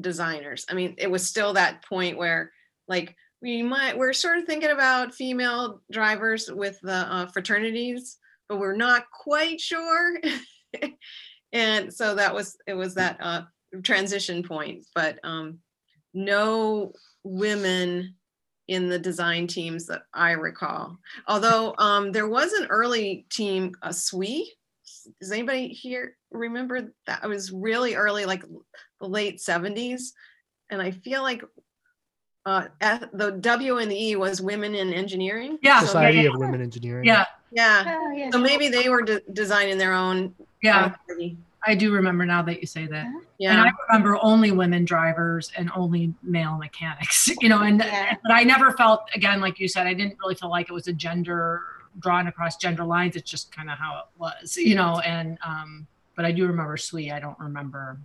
designers. I mean, it was still that point where, like, we might we're sort of thinking about female drivers with the uh, fraternities, but we're not quite sure. [LAUGHS] and so that was it was that uh, transition point. But um, no women in the design teams that I recall. Although um, there was an early team, a SWE, does anybody here remember that? It was really early, like the late 70s. And I feel like uh, the W and the E was women in engineering. Yeah. Society of Women Engineering. Yeah. Yeah. Oh, yeah. So maybe they were de- designing their own. Yeah. I do remember now that you say that. Yeah. And I remember only women drivers and only male mechanics, [LAUGHS] you know, and Yeah. but I never felt again, like you said, I didn't really feel like it was a gender drawn across gender lines. It's just kind of how it was, you know, and um, but I do remember SWE. I don't remember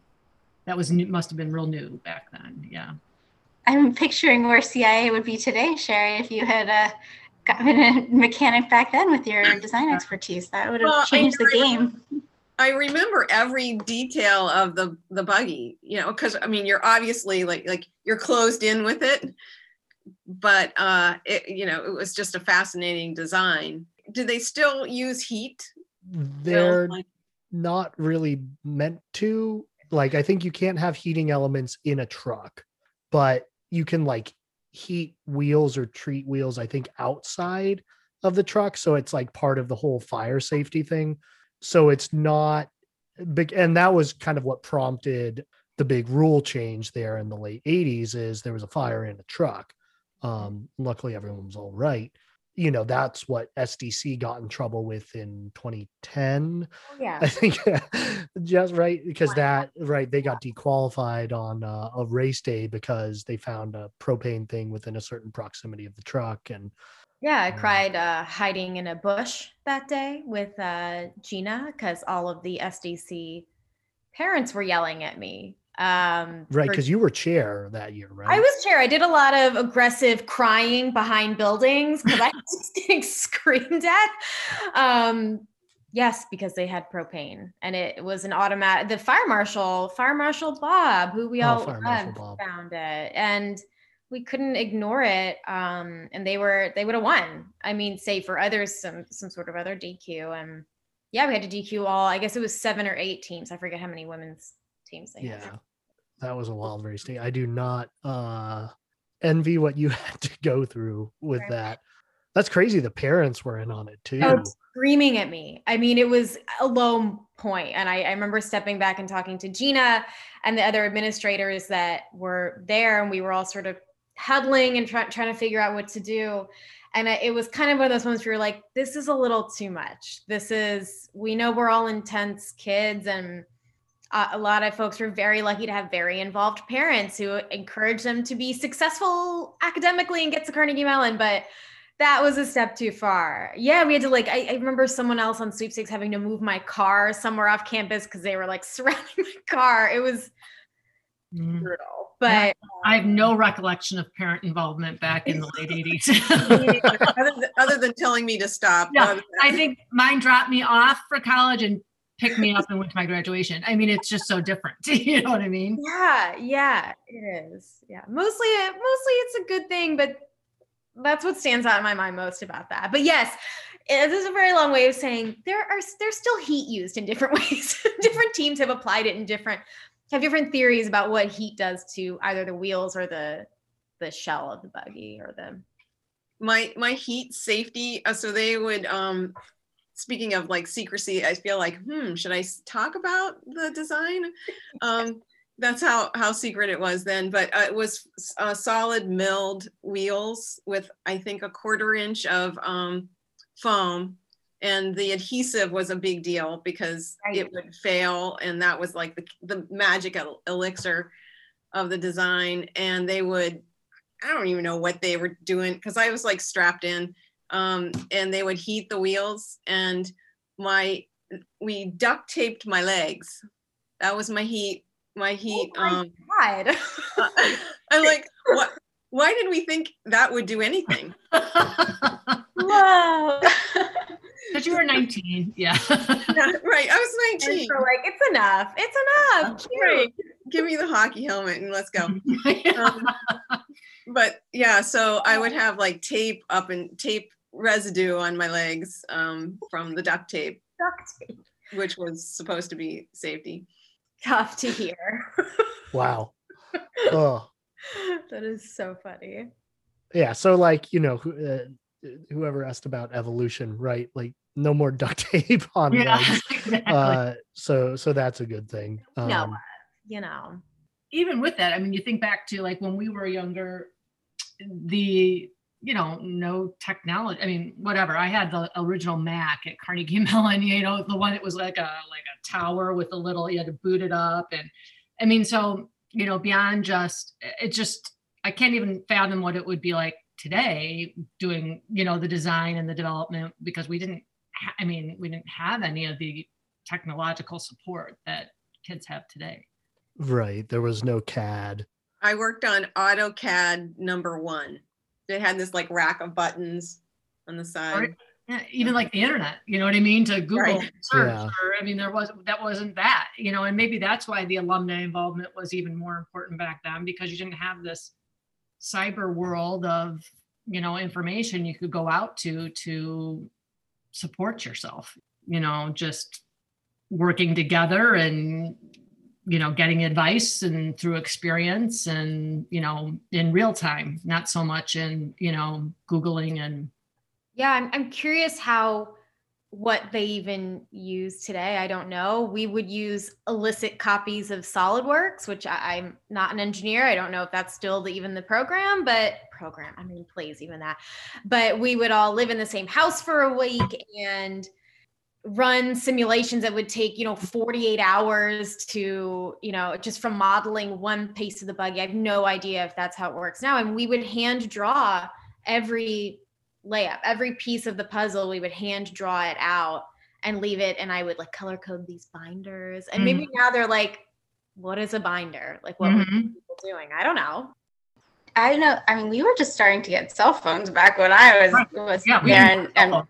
that was new, must have been real new back then. Yeah. I'm picturing where CIA would be today, Sherry, if you had uh, gotten a mechanic back then with your design expertise. That would have Well, changed the game. I remember every detail of the the buggy, you know, because I mean, you're obviously like like you're closed in with it, but uh, it you know, it was just a fascinating design. Do they still use heat? They're Like, not really meant to. Like, I think you can't have heating elements in a truck, but you can like heat wheels or treat wheels, I think, outside of the truck. So it's like part of the whole fire safety thing. So it's not big. And that was kind of what prompted the big rule change there in the late 80s is there was a fire in a truck. Um, luckily everyone was all right. You know, that's what SDC got in trouble with in 2010. yeah. I think [LAUGHS] just right because that right they got dequalified on uh, a race day because they found a propane thing within a certain proximity of the truck and Yeah, I cried uh, hiding in a bush that day with uh, Gina because all of the SDC parents were yelling at me. Um, right because you were chair that year right I was chair. I did a lot of aggressive crying behind buildings because I [LAUGHS] was getting screamed at. Um, yes, because they had propane and it was an automatic. The fire marshal, Fire Marshal Bob, who we Oh, all Fire loved, Bob. found it, and we couldn't ignore it. Um, and they were they would have won. I mean, say for others, some some sort of other DQ. And yeah, we had to DQ all. I guess it was seven or eight teams. I forget how many women's teams they had. yeah that was a wild race day i do not uh envy what you [LAUGHS] had to go through with Right. that that's crazy the parents were in on it too Oh, screaming at me. I mean, it was a low point. And I, I remember stepping back and talking to Gina and the other administrators that were there, and we were all sort of huddling and try, trying to figure out what to do. And it was kind of one of those moments where you're like, this is a little too much. This is, we know we're all intense kids, and uh, a lot of folks were very lucky to have very involved parents who encourage them to be successful academically and get to Carnegie Mellon. But that was a step too far. Yeah, we had to like. I, I remember someone else on sweepstakes having to move my car somewhere off campus because they were like [LAUGHS] surrounding my car. It was Mm. brutal, but I have no recollection of parent involvement back in the late [LAUGHS] 80s. other, than, other than telling me to stop. Yeah, I think mine dropped me off for college and picked me up and went to my graduation. I mean, it's just so different. [LAUGHS] you know what I mean? yeah, yeah, it is. Yeah, mostly, mostly it's a good thing, but that's what stands out in my mind most about that. But yes. This is a very long way of saying there are there's still heat used in different [LAUGHS] ways. different teams have applied it in different have different theories about what heat does to either the wheels or the the shell of the buggy or the my my heat safety uh, so they would um speaking of like secrecy i feel like hmm should i talk about the design? [LAUGHS] Um that's how how secret it was then but uh, it was uh, solid milled wheels with i think a quarter inch of um foam and the adhesive was a big deal because Right. it would fail and that was like the, the magic el- elixir of the design and they would I don't even know what they were doing because I was like strapped in. Um, and they would heat the wheels and my we duct taped my legs. That was my heat, my heat. Oh my um God. [LAUGHS] I'm like, what why did we think that would do anything? [LAUGHS] Whoa. [LAUGHS] Because you were 19. Yeah. [LAUGHS] Yeah, right. I was And 19. so like it's enough. It's enough. Right. Give me the hockey helmet and let's go. [LAUGHS] Um, but yeah, so I would have like tape up and tape residue on my legs um, from the duct tape. Duct tape. which was supposed to be safety. Tough to hear. [LAUGHS] Wow. oh, that is so funny. yeah. So like you know, who, uh, whoever asked about evolution, right? Like no more duct [LAUGHS] tape on yeah. legs. [LAUGHS] Exactly. Uh, so so that's a good thing. Um, No. You know. even with that, I mean, you think back to like when we were younger, the you know no technology. I mean, whatever. I had the original Mac at Carnegie [LAUGHS] Mellon. You know, the one that was like a like a tower with a little. You had to boot it up, and I mean, so you know, beyond just it, just I can't even fathom what it would be like today doing you know the design and the development because we didn't. Ha- I mean, we didn't have any of the technological support that kids have today. Right. There was no CAD. I worked on AutoCAD number one. They had this like rack of buttons on the side. Right. Yeah, even like the internet, you know what I mean? To Google Right. search, Yeah. or I mean, there was that wasn't that, you know, and maybe that's why the alumni involvement was even more important back then because you didn't have this cyber world of you know information you could go out to to support yourself. You know, just working together and you know getting advice and through experience and you know in real time not so much in you know googling and Yeah, I'm, I'm curious how what they even use today. I don't know. We would use illicit copies of SolidWorks, which I, I'm not an engineer. I don't know if that's still the, even the program, but program, I mean, please, even that. But we would all live in the same house for a week and run simulations that would take, you know, 48 hours to, you know, just from modeling one piece of the buggy. I have no idea if that's how it works now. And we would hand draw every layup every piece of the puzzle we would hand draw it out and leave it and i would like color code these binders. And maybe now they're like what is a binder? Like what were Mhm. people doing? I don't know. I don't know. I mean, we were just starting to get cell phones back when I was was yeah there, and and, um,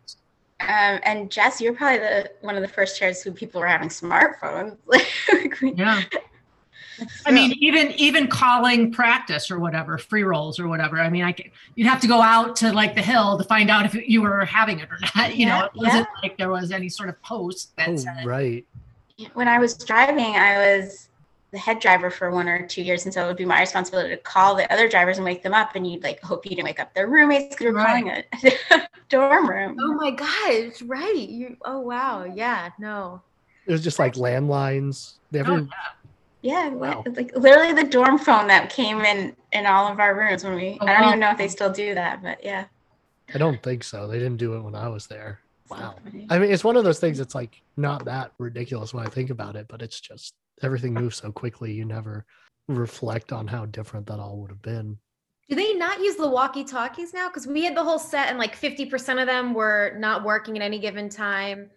and Jess, you're probably the one of the first chairs who people were having smartphones. [LAUGHS] Like, we- yeah I mean, even even calling practice or whatever, free rolls or whatever. I mean, I can, you'd have to go out to like the hill to find out if you were having it or not. [LAUGHS] You know, it wasn't like there was any sort of post that Oh, said, right. when I was driving, I was the head driver for one or two years, and so it would be my responsibility to call the other drivers and wake them up. And you'd like hope you didn't wake up their roommates because we're Right. calling a [LAUGHS] dorm room. oh my gosh right you oh wow yeah no It was just like landlines. They oh, ever, Yeah, Wow. like literally the dorm phone that came in in all of our rooms when we. Oh, I don't wow. even know if they still do that, but yeah. I don't think so. They didn't do it when I was there. Wow. So. I mean, it's one of those things that's like not that ridiculous when I think about it, but it's just everything moves so quickly. You never reflect on how different that all would have been. do they not use the walkie talkies now because we had the whole set and like 50% of them were not working at any given time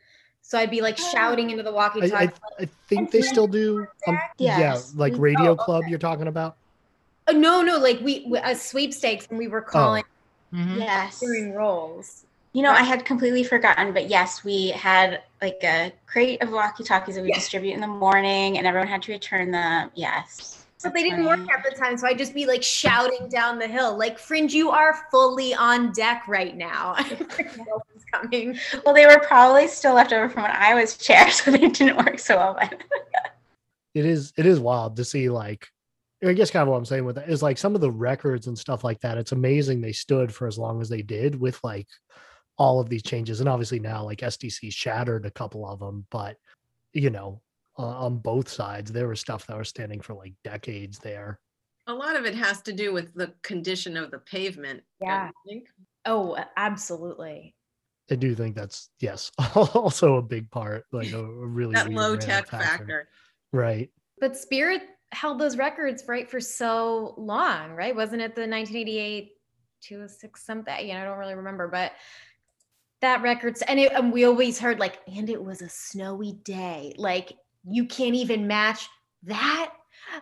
so i'd be like shouting into the walkie-talkie. I, I think they still do. Um, Yeah, like Radio oh, Club you're talking about. oh, no no like we we- a sweepstakes and we were calling mhm. Yes. doing rolls You know, I had completely forgotten, but yes, we had like a crate of walkie talkies that we Yeah. distribute in the morning, and everyone had to return them. Yes. But they didn't work at the time, so I'd just be like shouting down the hill, like "Fringe, you are fully on deck right now." [LAUGHS] Is coming. Well, they were probably still left over from when I was chair, [LAUGHS] so they didn't work so well. But It is it is wild to see like I guess kind of what I'm saying with that is like some of the records and stuff like that. It's amazing they stood for as long as they did with like all of these changes. And obviously now like SDC shattered a couple of them, but you know, uh, on both sides, there was stuff that was standing for like decades there. A lot of it has to do with the condition of the pavement. Yeah. you think? Oh, absolutely. I do think that's yes, [LAUGHS] also a big part, like a, a really That low random tech factor. right? But Spirit held those records right for so long, right? Wasn't it the 1988 206 something? You know, I don't really remember, but that records and, it, and we always heard like, and it was a snowy day. Like you can't even match that.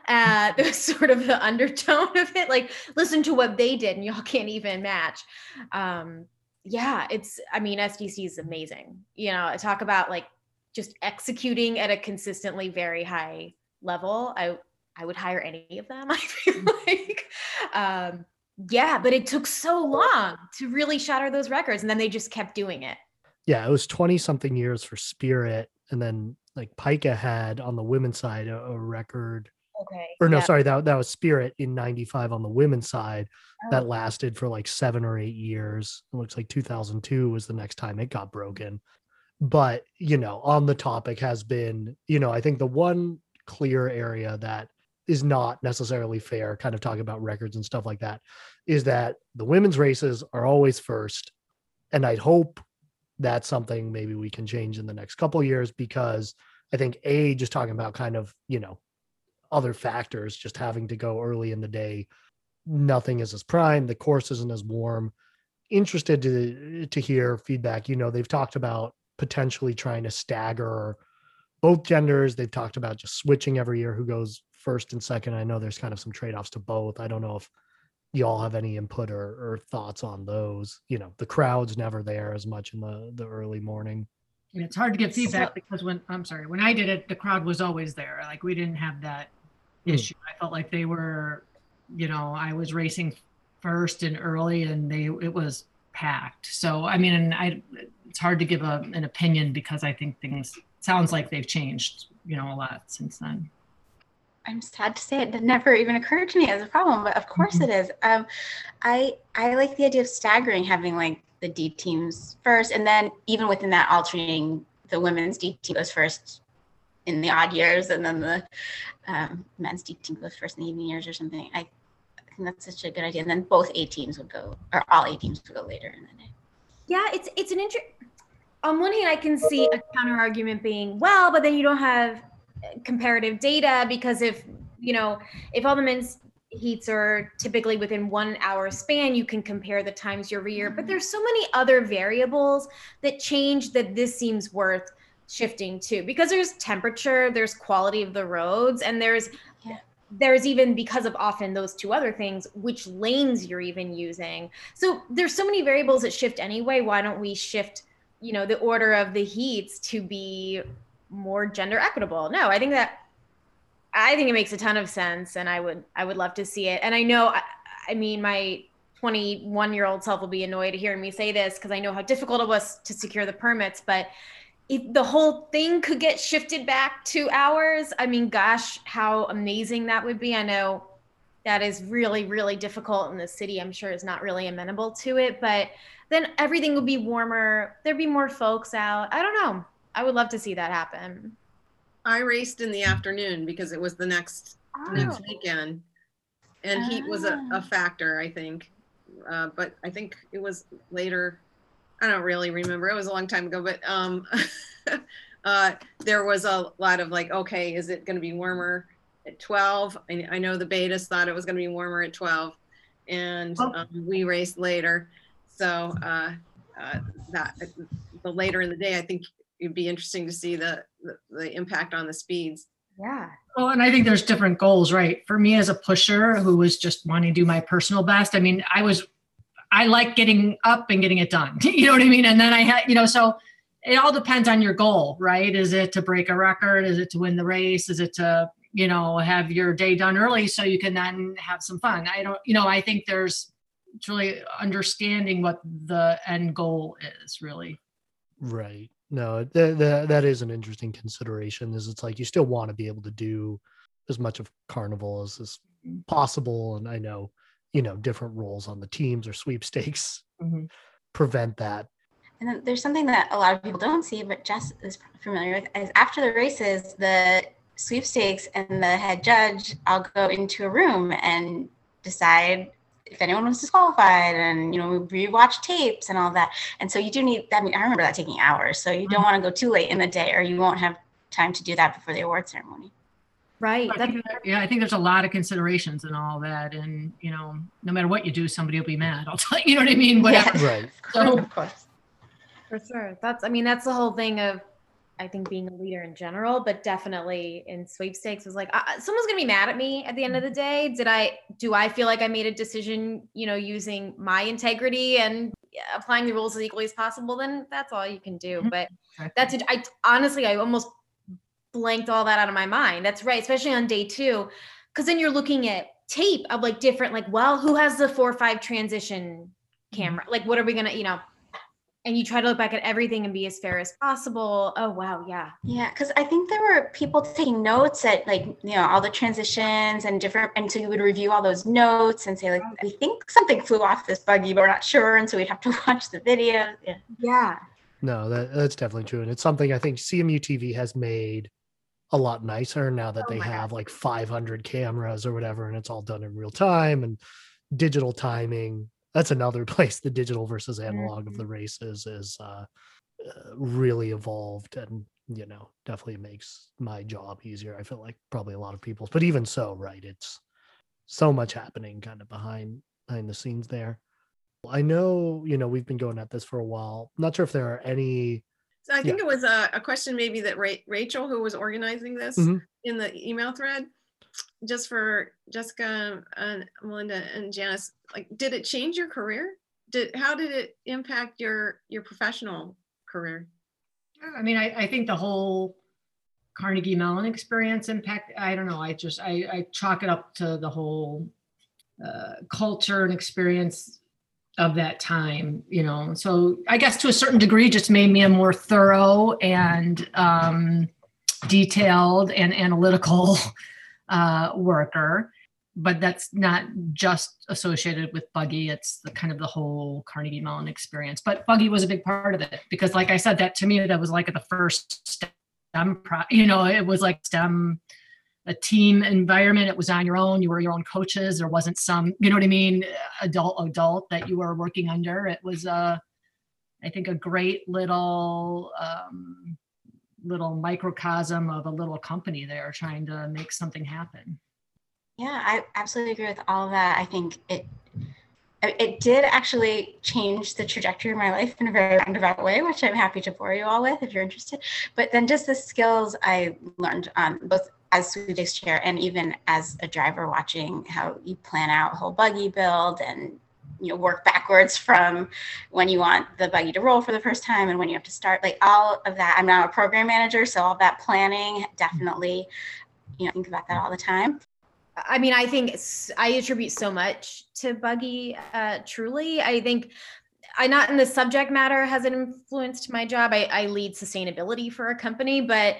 Uh, [LAUGHS] there was sort of the undertone of it. Like, listen to what they did, and y'all can't even match. Um, yeah, it's. I mean, SDC is amazing. You know, I talk about like just executing at a consistently very high level. I I would hire any of them. [LAUGHS] I feel like, um, yeah, but it took so long to really shatter those records, and then they just kept doing it. Yeah, it was 20 something years for Spirit. And then like PiKA had on the women's side a, a record, Okay. or no, sorry, that, that was Spirit in 95 on the women's side Oh. that lasted for like seven or eight years. It looks like 2002 was the next time it got broken. But, you know, on the topic has been, you know, I think the one clear area that is not necessarily fair, kind of talking about records and stuff like that, is that the women's races are always first. And I'd hope that's something maybe we can change in the next couple of years because I think A, just talking about kind of, you know, other factors, just having to go early in the day. Nothing is as prime. The course isn't as warm. Interested to to hear feedback. You know they've talked about potentially trying to stagger both genders. They've talked about just switching every year who goes first and second. I know there's kind of some trade-offs to both. I don't know if y'all have any input or, or thoughts on those. You know the crowd's never there as much in the the early morning. And it's hard to get feedback because when I'm sorry, when I did it, the crowd was always there. Like we didn't have that Hmm. issue. I felt like they were, you know, I was racing first and early, and they it was packed. So I mean, and I it's hard to give a, an opinion because I think things sounds like they've changed, you know, a lot since then. I'm sad to say it, it never even occurred to me as a problem, but of course Mhm. it is. Um, I I like the idea of staggering, having like the D teams first, and then even within that, alternating the women's D team goes first in the odd years, and then the um, men's team goes first in the even years or something. I, I think that's such a good idea. And then both A teams would go, or all A teams would go later in the day. Yeah, it's it's an interesting. On one hand, I can see a counter argument being, well, but then you don't have uh, comparative data because if you know if all the men's heats are typically within one hour span, you can compare the times year over year. But there's so many other variables that change that this seems worth shifting too because there's temperature, there's quality of the roads, and there's Yeah. there's even because of often those two other things, which lanes you're even using. So there's so many variables that shift anyway. Why don't we shift, you know, the order of the heats to be more gender equitable? No, I think that I think it makes a ton of sense, and I would I would love to see it. And I know, I, I mean, my 21 year old self will be annoyed hearing me say this because I know how difficult it was to secure the permits, but. If the whole thing could get shifted back two hours, I mean, gosh, how amazing that would be. I know that is really really difficult in the city i'm sure is not really amenable to it but then everything would be warmer there'd be more folks out i don't know i would love to see that happen I raced in the afternoon because it was the next next weekend, and heat was a, Ah. a factor, I think. Uh, but I think it was later. I don't really remember. It was a long time ago, but um, [LAUGHS] uh, there was a lot of like, okay, is it going to be warmer at 12? I, I know the betas thought it was going to be warmer at 12, and Oh. um, we raced later. So uh, uh, that the later in the day, I think it'd be interesting to see the, the, the impact on the speeds. yeah Well, and I think there's different goals, right? For me as a pusher who was just wanting to do my personal best, I mean, I was, I like getting up and getting it done. [LAUGHS] You know what I mean? And then I had, you know, so it all depends on your goal, right? Is it to break a record? Is it to win the race? Is it to, you know, have your day done early so you can then have some fun? I don't, you know, I think there's, it's really understanding what the end goal is really. Right. No, that that that is an interesting consideration. Is it's like you still want to be able to do as much of carnival as Mhm. possible. And I know, you know, different roles on the teams or sweepstakes Mhm. prevent that. And then there's something that a lot of people don't see, but Jess is familiar with, is after the races, the sweepstakes and the head judge all go into a room and decide if anyone was disqualified and you know we rewatch tapes and all that and so you do need i mean i remember that taking hours so you don't want to go too late in the day or you won't have time to do that before the award ceremony Right. I think that- yeah, I think there's a lot of considerations and all that, and you know, no matter what you do, somebody will be mad. [LAUGHS] I'll tell you, you know what I mean. Whatever. Yeah. Right. So- [LAUGHS] of course For sure. That's, I mean, that's the whole thing of, I think being a leader in general, but definitely in sweepstakes was like, uh, someone's gonna be mad at me at the end of the day. Did I, do I feel like I made a decision, you know, using my integrity and applying the rules as equally as possible? Then that's all you can do. Mhm. But that's it. I honestly, I almost blanked all that out of my mind. That's right, especially on day two, because then you're looking at tape of like different, like, well, who has the four five transition camera? Mm-hmm. Like, what are we gonna, you know? And you try to look back at everything and be as fair as possible. Oh wow, yeah, Yeah, because I think there were people taking notes at like you know all the transitions and different, and so you would review all those notes and say like we think something flew off this buggy, but we're not sure, and so we'd have to [LAUGHS] watch the video. Yeah. yeah, No, that, that's definitely true. And it's something I think CMU TV has made a lot nicer now that Oh they have like 500 cameras or whatever, and it's all done in real time and digital timing. That's another [LAUGHS] place the digital versus analog of the races is uh, uh, really evolved and, you know, definitely makes my job easier. I feel like probably a lot of people's, but even so, right, it's so much happening kind of behind behind the scenes there. I know, you know, we've been going at this for a while. Not sure if there are any So I think it was a, a question maybe that Ra- Rachel, who was organizing this Mhm. in the email thread, just for Jessica and Melinda and Janice, like, did it change your career? Did, how did it impact your, your professional career? I mean, I, I think the whole Carnegie Mellon experience impact. I don't know. I just I, I chalk it up to the whole uh, culture and experience of that time. You know, so I guess to a certain degree, just made me a more thorough and um, detailed and analytical [LAUGHS] uh, worker. But that's not just associated with Buggy. It's the kind of the whole Carnegie Mellon experience. But Buggy was a big part of it because, like I said, that to me that was like the first STEM. Pro- you know, it was like STEM, a team environment. It was on your own. You were your own coaches. There wasn't some, you know what I mean, adult adult that you were working under. It was a, I think, a great little. Um, little microcosm of a little company there trying to make something happen. Yeah, I absolutely agree with all of that. I think it it did actually change the trajectory of my life in a very roundabout way, which I'm happy to bore you all with if you're interested. But then just the skills I learned um, both as sweepstakes chair and even as a driver watching how you plan out whole buggy build and you know work backwards from when you want the buggy to roll for the first time and when you have to start like all of that i'm now a program manager so all that planning definitely you know think about that all the time I mean, I think i attribute so much to Buggy. Uh, truly, I think I not in the subject matter has it influenced my job. I, I lead sustainability for a company, but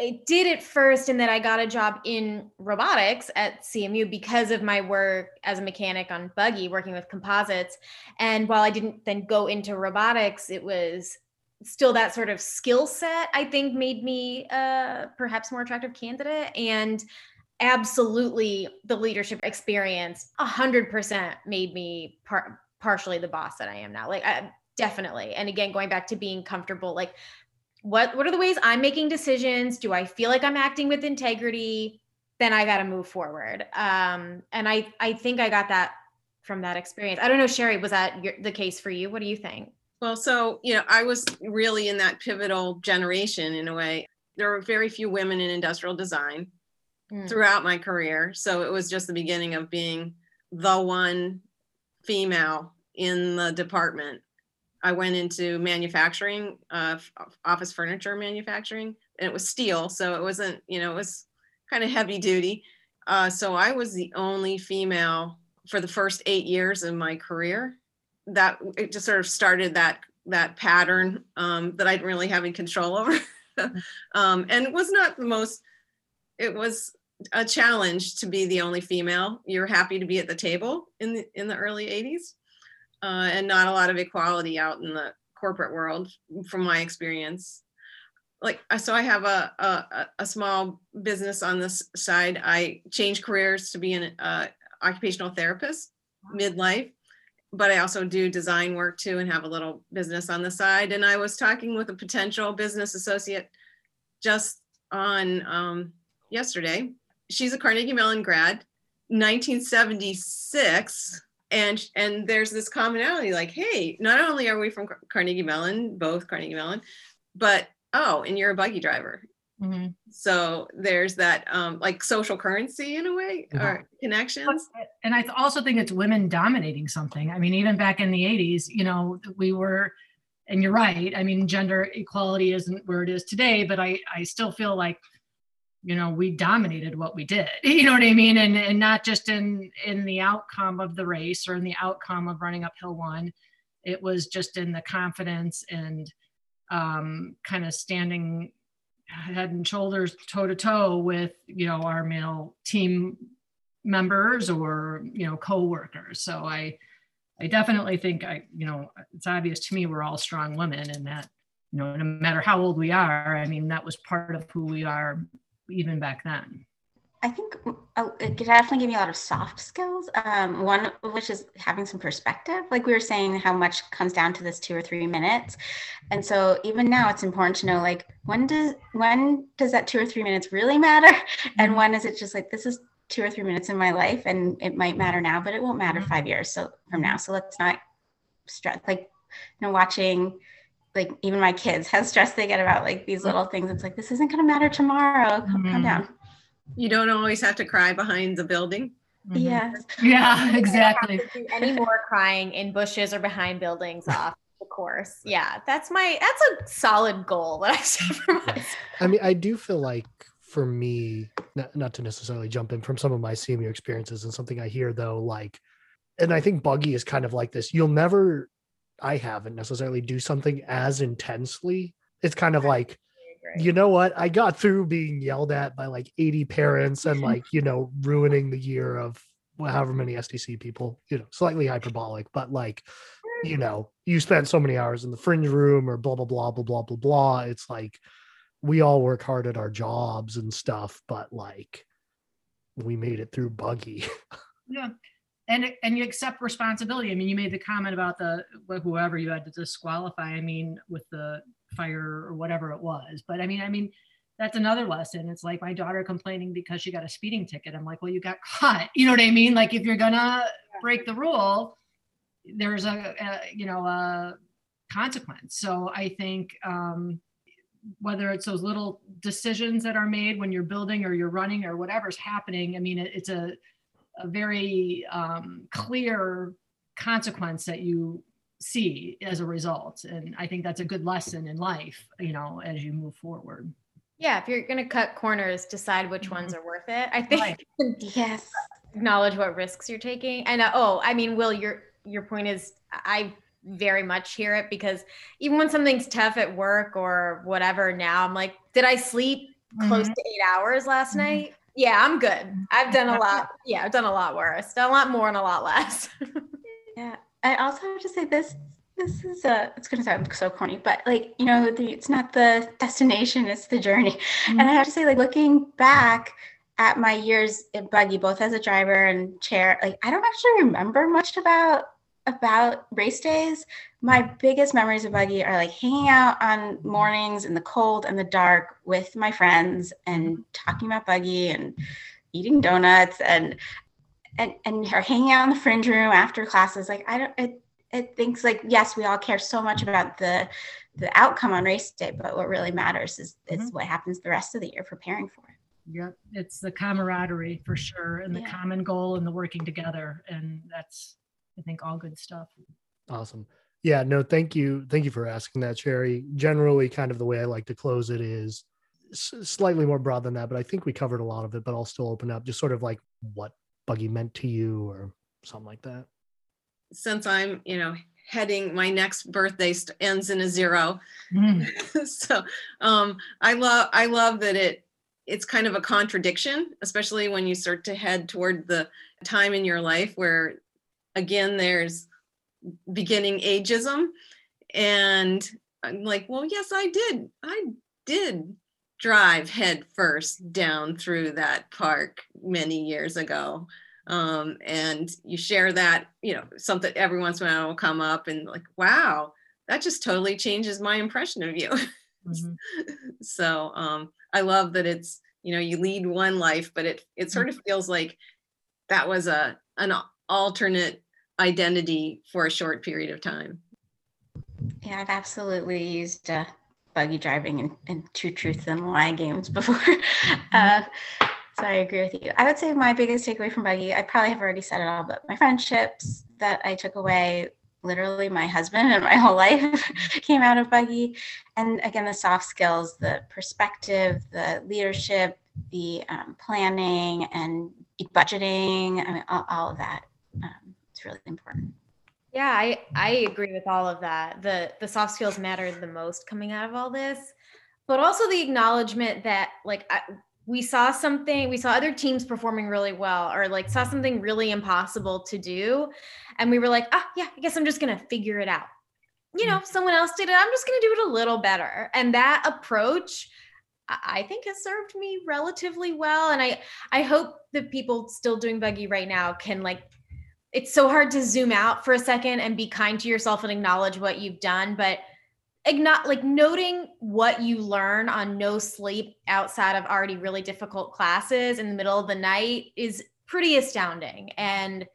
I did it first, and then I got a job in robotics at CMU because of my work as a mechanic on Buggy, working with composites. And while I didn't then go into robotics, it was still that sort of skill set. I think made me perhaps more attractive candidate and absolutely the leadership experience 100% made me par- partially the boss that i am now like I, definitely and again going back to being comfortable like what what are the ways i'm making decisions do i feel like i'm acting with integrity then i got to move forward um and i i think i got that from that experience i don't know sherry was that your, the case for you what do you think Well, so, you know, I was really in that pivotal generation in a way. There were very few women in industrial design Mm. throughout my career. So it was just the beginning of being the one female in the department. I went into manufacturing, uh, office furniture manufacturing, and it was steel. So it wasn't, you know, it was kind of heavy duty. Uh, so I was the only female for the first eight years of my career. That it just sort of started that that pattern um, that I didn't really have any control over, [LAUGHS] um, and it was not the most. It was a challenge to be the only female. You're happy to be at the table in the in the early 80s, uh, and not a lot of equality out in the corporate world, from my experience. Like so, I have a a, a small business on this side. I changed careers to be an uh, occupational therapist midlife, but I also do design work too, and have a little business on the side. And I was talking with a potential business associate just on um, yesterday she's a Carnegie Mellon grad, 1976. And, and there's this commonality like, hey, not only are we from Carnegie Mellon, both Carnegie Mellon, but oh, and you're a buggy driver. Mm-hmm. So there's that um, like social currency in a way or connections. And I also think it's women dominating something. I mean, even back in the 80s, you know, we were, and you're right. I mean, gender equality isn't where it is today, but I, I still feel like you know we dominated what we did [LAUGHS] you know what i mean? And and not just in in the outcome of the race or in the outcome of running uphill one. It was just in the confidence and um, kind of standing head and shoulders toe to toe with you know our male team members or you know co-workers. So i i definitely think i you know it's obvious to me we're all strong women and that you know no matter how old we are i mean that was part of who we are even back then? I think oh, it definitely give me a lot of soft skills. Um, one which is having some perspective. Like we were saying, how much comes down to this two or three minutes, and so even now it's important to know like when does when does that two or three minutes really matter, [LAUGHS] and when is it just like this is two or three minutes in my life, and it might matter now, but it won't matter mm-hmm. five years so from now. So let's not stress. Like you know, watching like even my kids how stressed they get about like these little things. It's like this isn't going to matter tomorrow. Calm, mm-hmm. down. You don't always have to cry behind the building. Mm-hmm. yeah. Yeah exactly. any more crying in bushes or behind buildings [LAUGHS] off the course. Yeah that's my that's a solid goal that i set for myself. I mean i do feel like for me not, not to necessarily jump in from some of my senior experiences and something i hear though like and i think buggy is kind of like this you'll never I haven't necessarily do something as intensely. It's kind of like, you know what? I got through being yelled at by like 80 parents and [LAUGHS] like, you know, ruining the year of however many SDC people, you know, slightly hyperbolic, but like, you know, you spent so many hours in the fringe room or blah, blah, blah, blah, blah, blah, blah. It's like we all work hard at our jobs and stuff, but like we made it through buggy. [LAUGHS] Yeah and and you accept responsibility. I mean, you made the comment about the whoever you had to disqualify. I mean, with the fire or whatever it was. But I mean, I mean, that's another lesson. It's like my daughter complaining because she got a speeding ticket. I'm like, well, you got [LAUGHS] caught. You know what I mean? Like, if you're gonna break the rule, there's a, a you know a consequence. So I think. um whether it's those little decisions that are made when you're building or you're running or whatever's happening i mean it, it's a a very um, clear consequence that you see as a result and i think that's a good lesson in life you know as you move forward yeah if you're going to cut corners decide which mm-hmm. ones are worth it i think right. [LAUGHS] yes acknowledge what risks you're taking and uh, oh i mean will your your point is i very much hear it because even when something's tough at work or whatever now i'm like did i sleep mm-hmm. close to eight hours last mm-hmm. night yeah, I'm good. I've done a lot. Yeah, I've done a lot worse. Done a lot more and a lot less. [LAUGHS] yeah. I also have to say this this is a it's gonna sound so corny, but like, you know, the, it's not the destination, it's the journey. Mm-hmm. And I have to say, like looking back at my years in buggy, both as a driver and chair, like I don't actually remember much about about race days, my biggest memories of buggy are like hanging out on mornings in the cold and the dark with my friends and talking about buggy and eating donuts and and and her hanging out in the fringe room after classes. Like I don't it it thinks like yes, we all care so much about the the outcome on race day, but what really matters is is mm-hmm. what happens the rest of the year preparing for it. Yep, it's the camaraderie for sure, and the common goal and the working together, and that's I think all good stuff. Awesome. Yeah, no, thank you. Thank you for asking that, Sherry. Generally, kind of the way I like to close it is s- slightly more broad than that, but I think we covered a lot of it, but I'll still open up just sort of like what buggy meant to you or something like that. Since I'm, you know, heading my next birthday st- ends in a zero. Mm. [LAUGHS] so um I love I love that it it's kind of a contradiction, especially when you start to head toward the time in your life where, again, there's beginning ageism. And I'm like, well, yes, I did. I did drive head first down through that park many years ago. Um, and you share that, you know, something every once in a while will come up and like, wow, that just totally changes my impression of you. [LAUGHS] Mm-hmm. so um, I love that it's, you know, you lead one life, but it it sort of mm-hmm. feels like that was a an alternate identity for a short period of time. Yeah, I've absolutely used uh, buggy driving and, in True Truth and Lie games [LAUGHS] before. Mm-hmm. Uh, so I agree with you. I would say my biggest takeaway from buggy, I probably have already said it all, but my friendships that I took away, literally my husband and my [LAUGHS] whole life [LAUGHS] came out of buggy. And again, the soft skills, the perspective, the leadership, the um, planning and budgeting, I mean, all, all of that. Um, it's really important. Yeah, I I agree with all of that. The the soft skills matter the most coming out of all this, but also the acknowledgement that like I, we saw something, we saw other teams performing really well, or like saw something really impossible to do, and we were like, ah, yeah, I guess I'm just gonna figure it out. You know, mm. someone else did it. I'm just gonna do it a little better. And that approach, I think, has served me relatively well. And I I hope that people still doing buggy right now can like it's so hard to zoom out for a second and be kind to yourself and acknowledge what you've done but not like noting what you learn on no sleep outside of already really difficult classes in the middle of the night is pretty astounding. And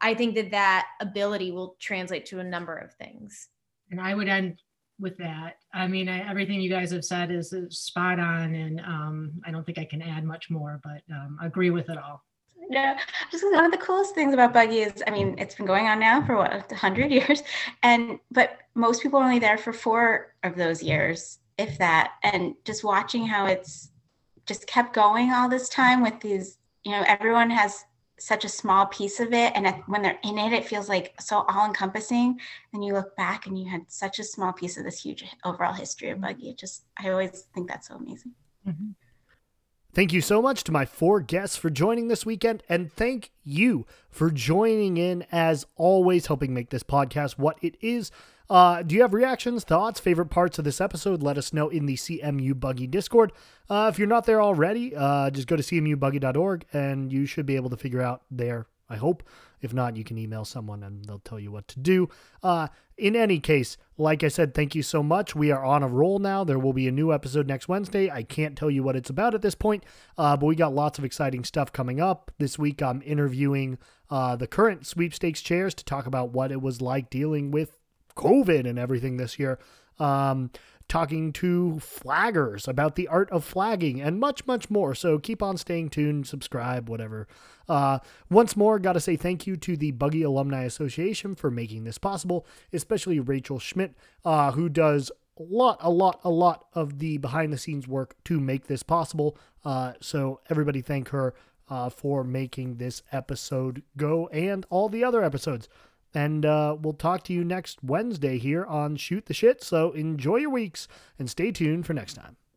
i think that that ability will translate to a number of things. And i would end with that. I mean I, everything you guys have said is, is spot on and um, i don't think i can add much more but um, agree with it all yeah, just one of the coolest things about Buggy is, I mean, it's been going on now for what, hundred [LAUGHS] years, and but most people are only there for four of those years, if that. And just watching how it's just kept going all this time with these, you know, everyone has such a small piece of it, and when they're in it, it feels like so all encompassing. And you look back, and you had such a small piece of this huge overall history of Buggy. It just, I always think that's so amazing. Mm-hmm. Thank you so much to my four guests for joining this weekend, and thank you for joining in as always, helping make this podcast what it is. Uh, do you have reactions, thoughts, favorite parts of this episode? Let us know in the CMU Buggy Discord. Uh, if you're not there already, uh, just go to cmubuggy.org and you should be able to figure out there, I hope, if not, you can email someone and they'll tell you what to do. Uh, in any case, like I said, thank you so much. We are on a roll now. There will be a new episode next Wednesday. I can't tell you what it's about at this point, uh, but we got lots of exciting stuff coming up. This week, I'm interviewing uh, the current sweepstakes chairs to talk about what it was like dealing with COVID and everything this year. Um, talking to flaggers about the art of flagging and much, much more. So keep on staying tuned, subscribe, whatever. Uh, once more, got to say thank you to the Buggy Alumni Association for making this possible, especially Rachel Schmidt, uh, who does a lot, a lot, a lot of the behind the scenes work to make this possible. Uh, so everybody thank her uh, for making this episode go and all the other episodes. And uh, we'll talk to you next Wednesday here on Shoot the Shit. So enjoy your weeks and stay tuned for next time.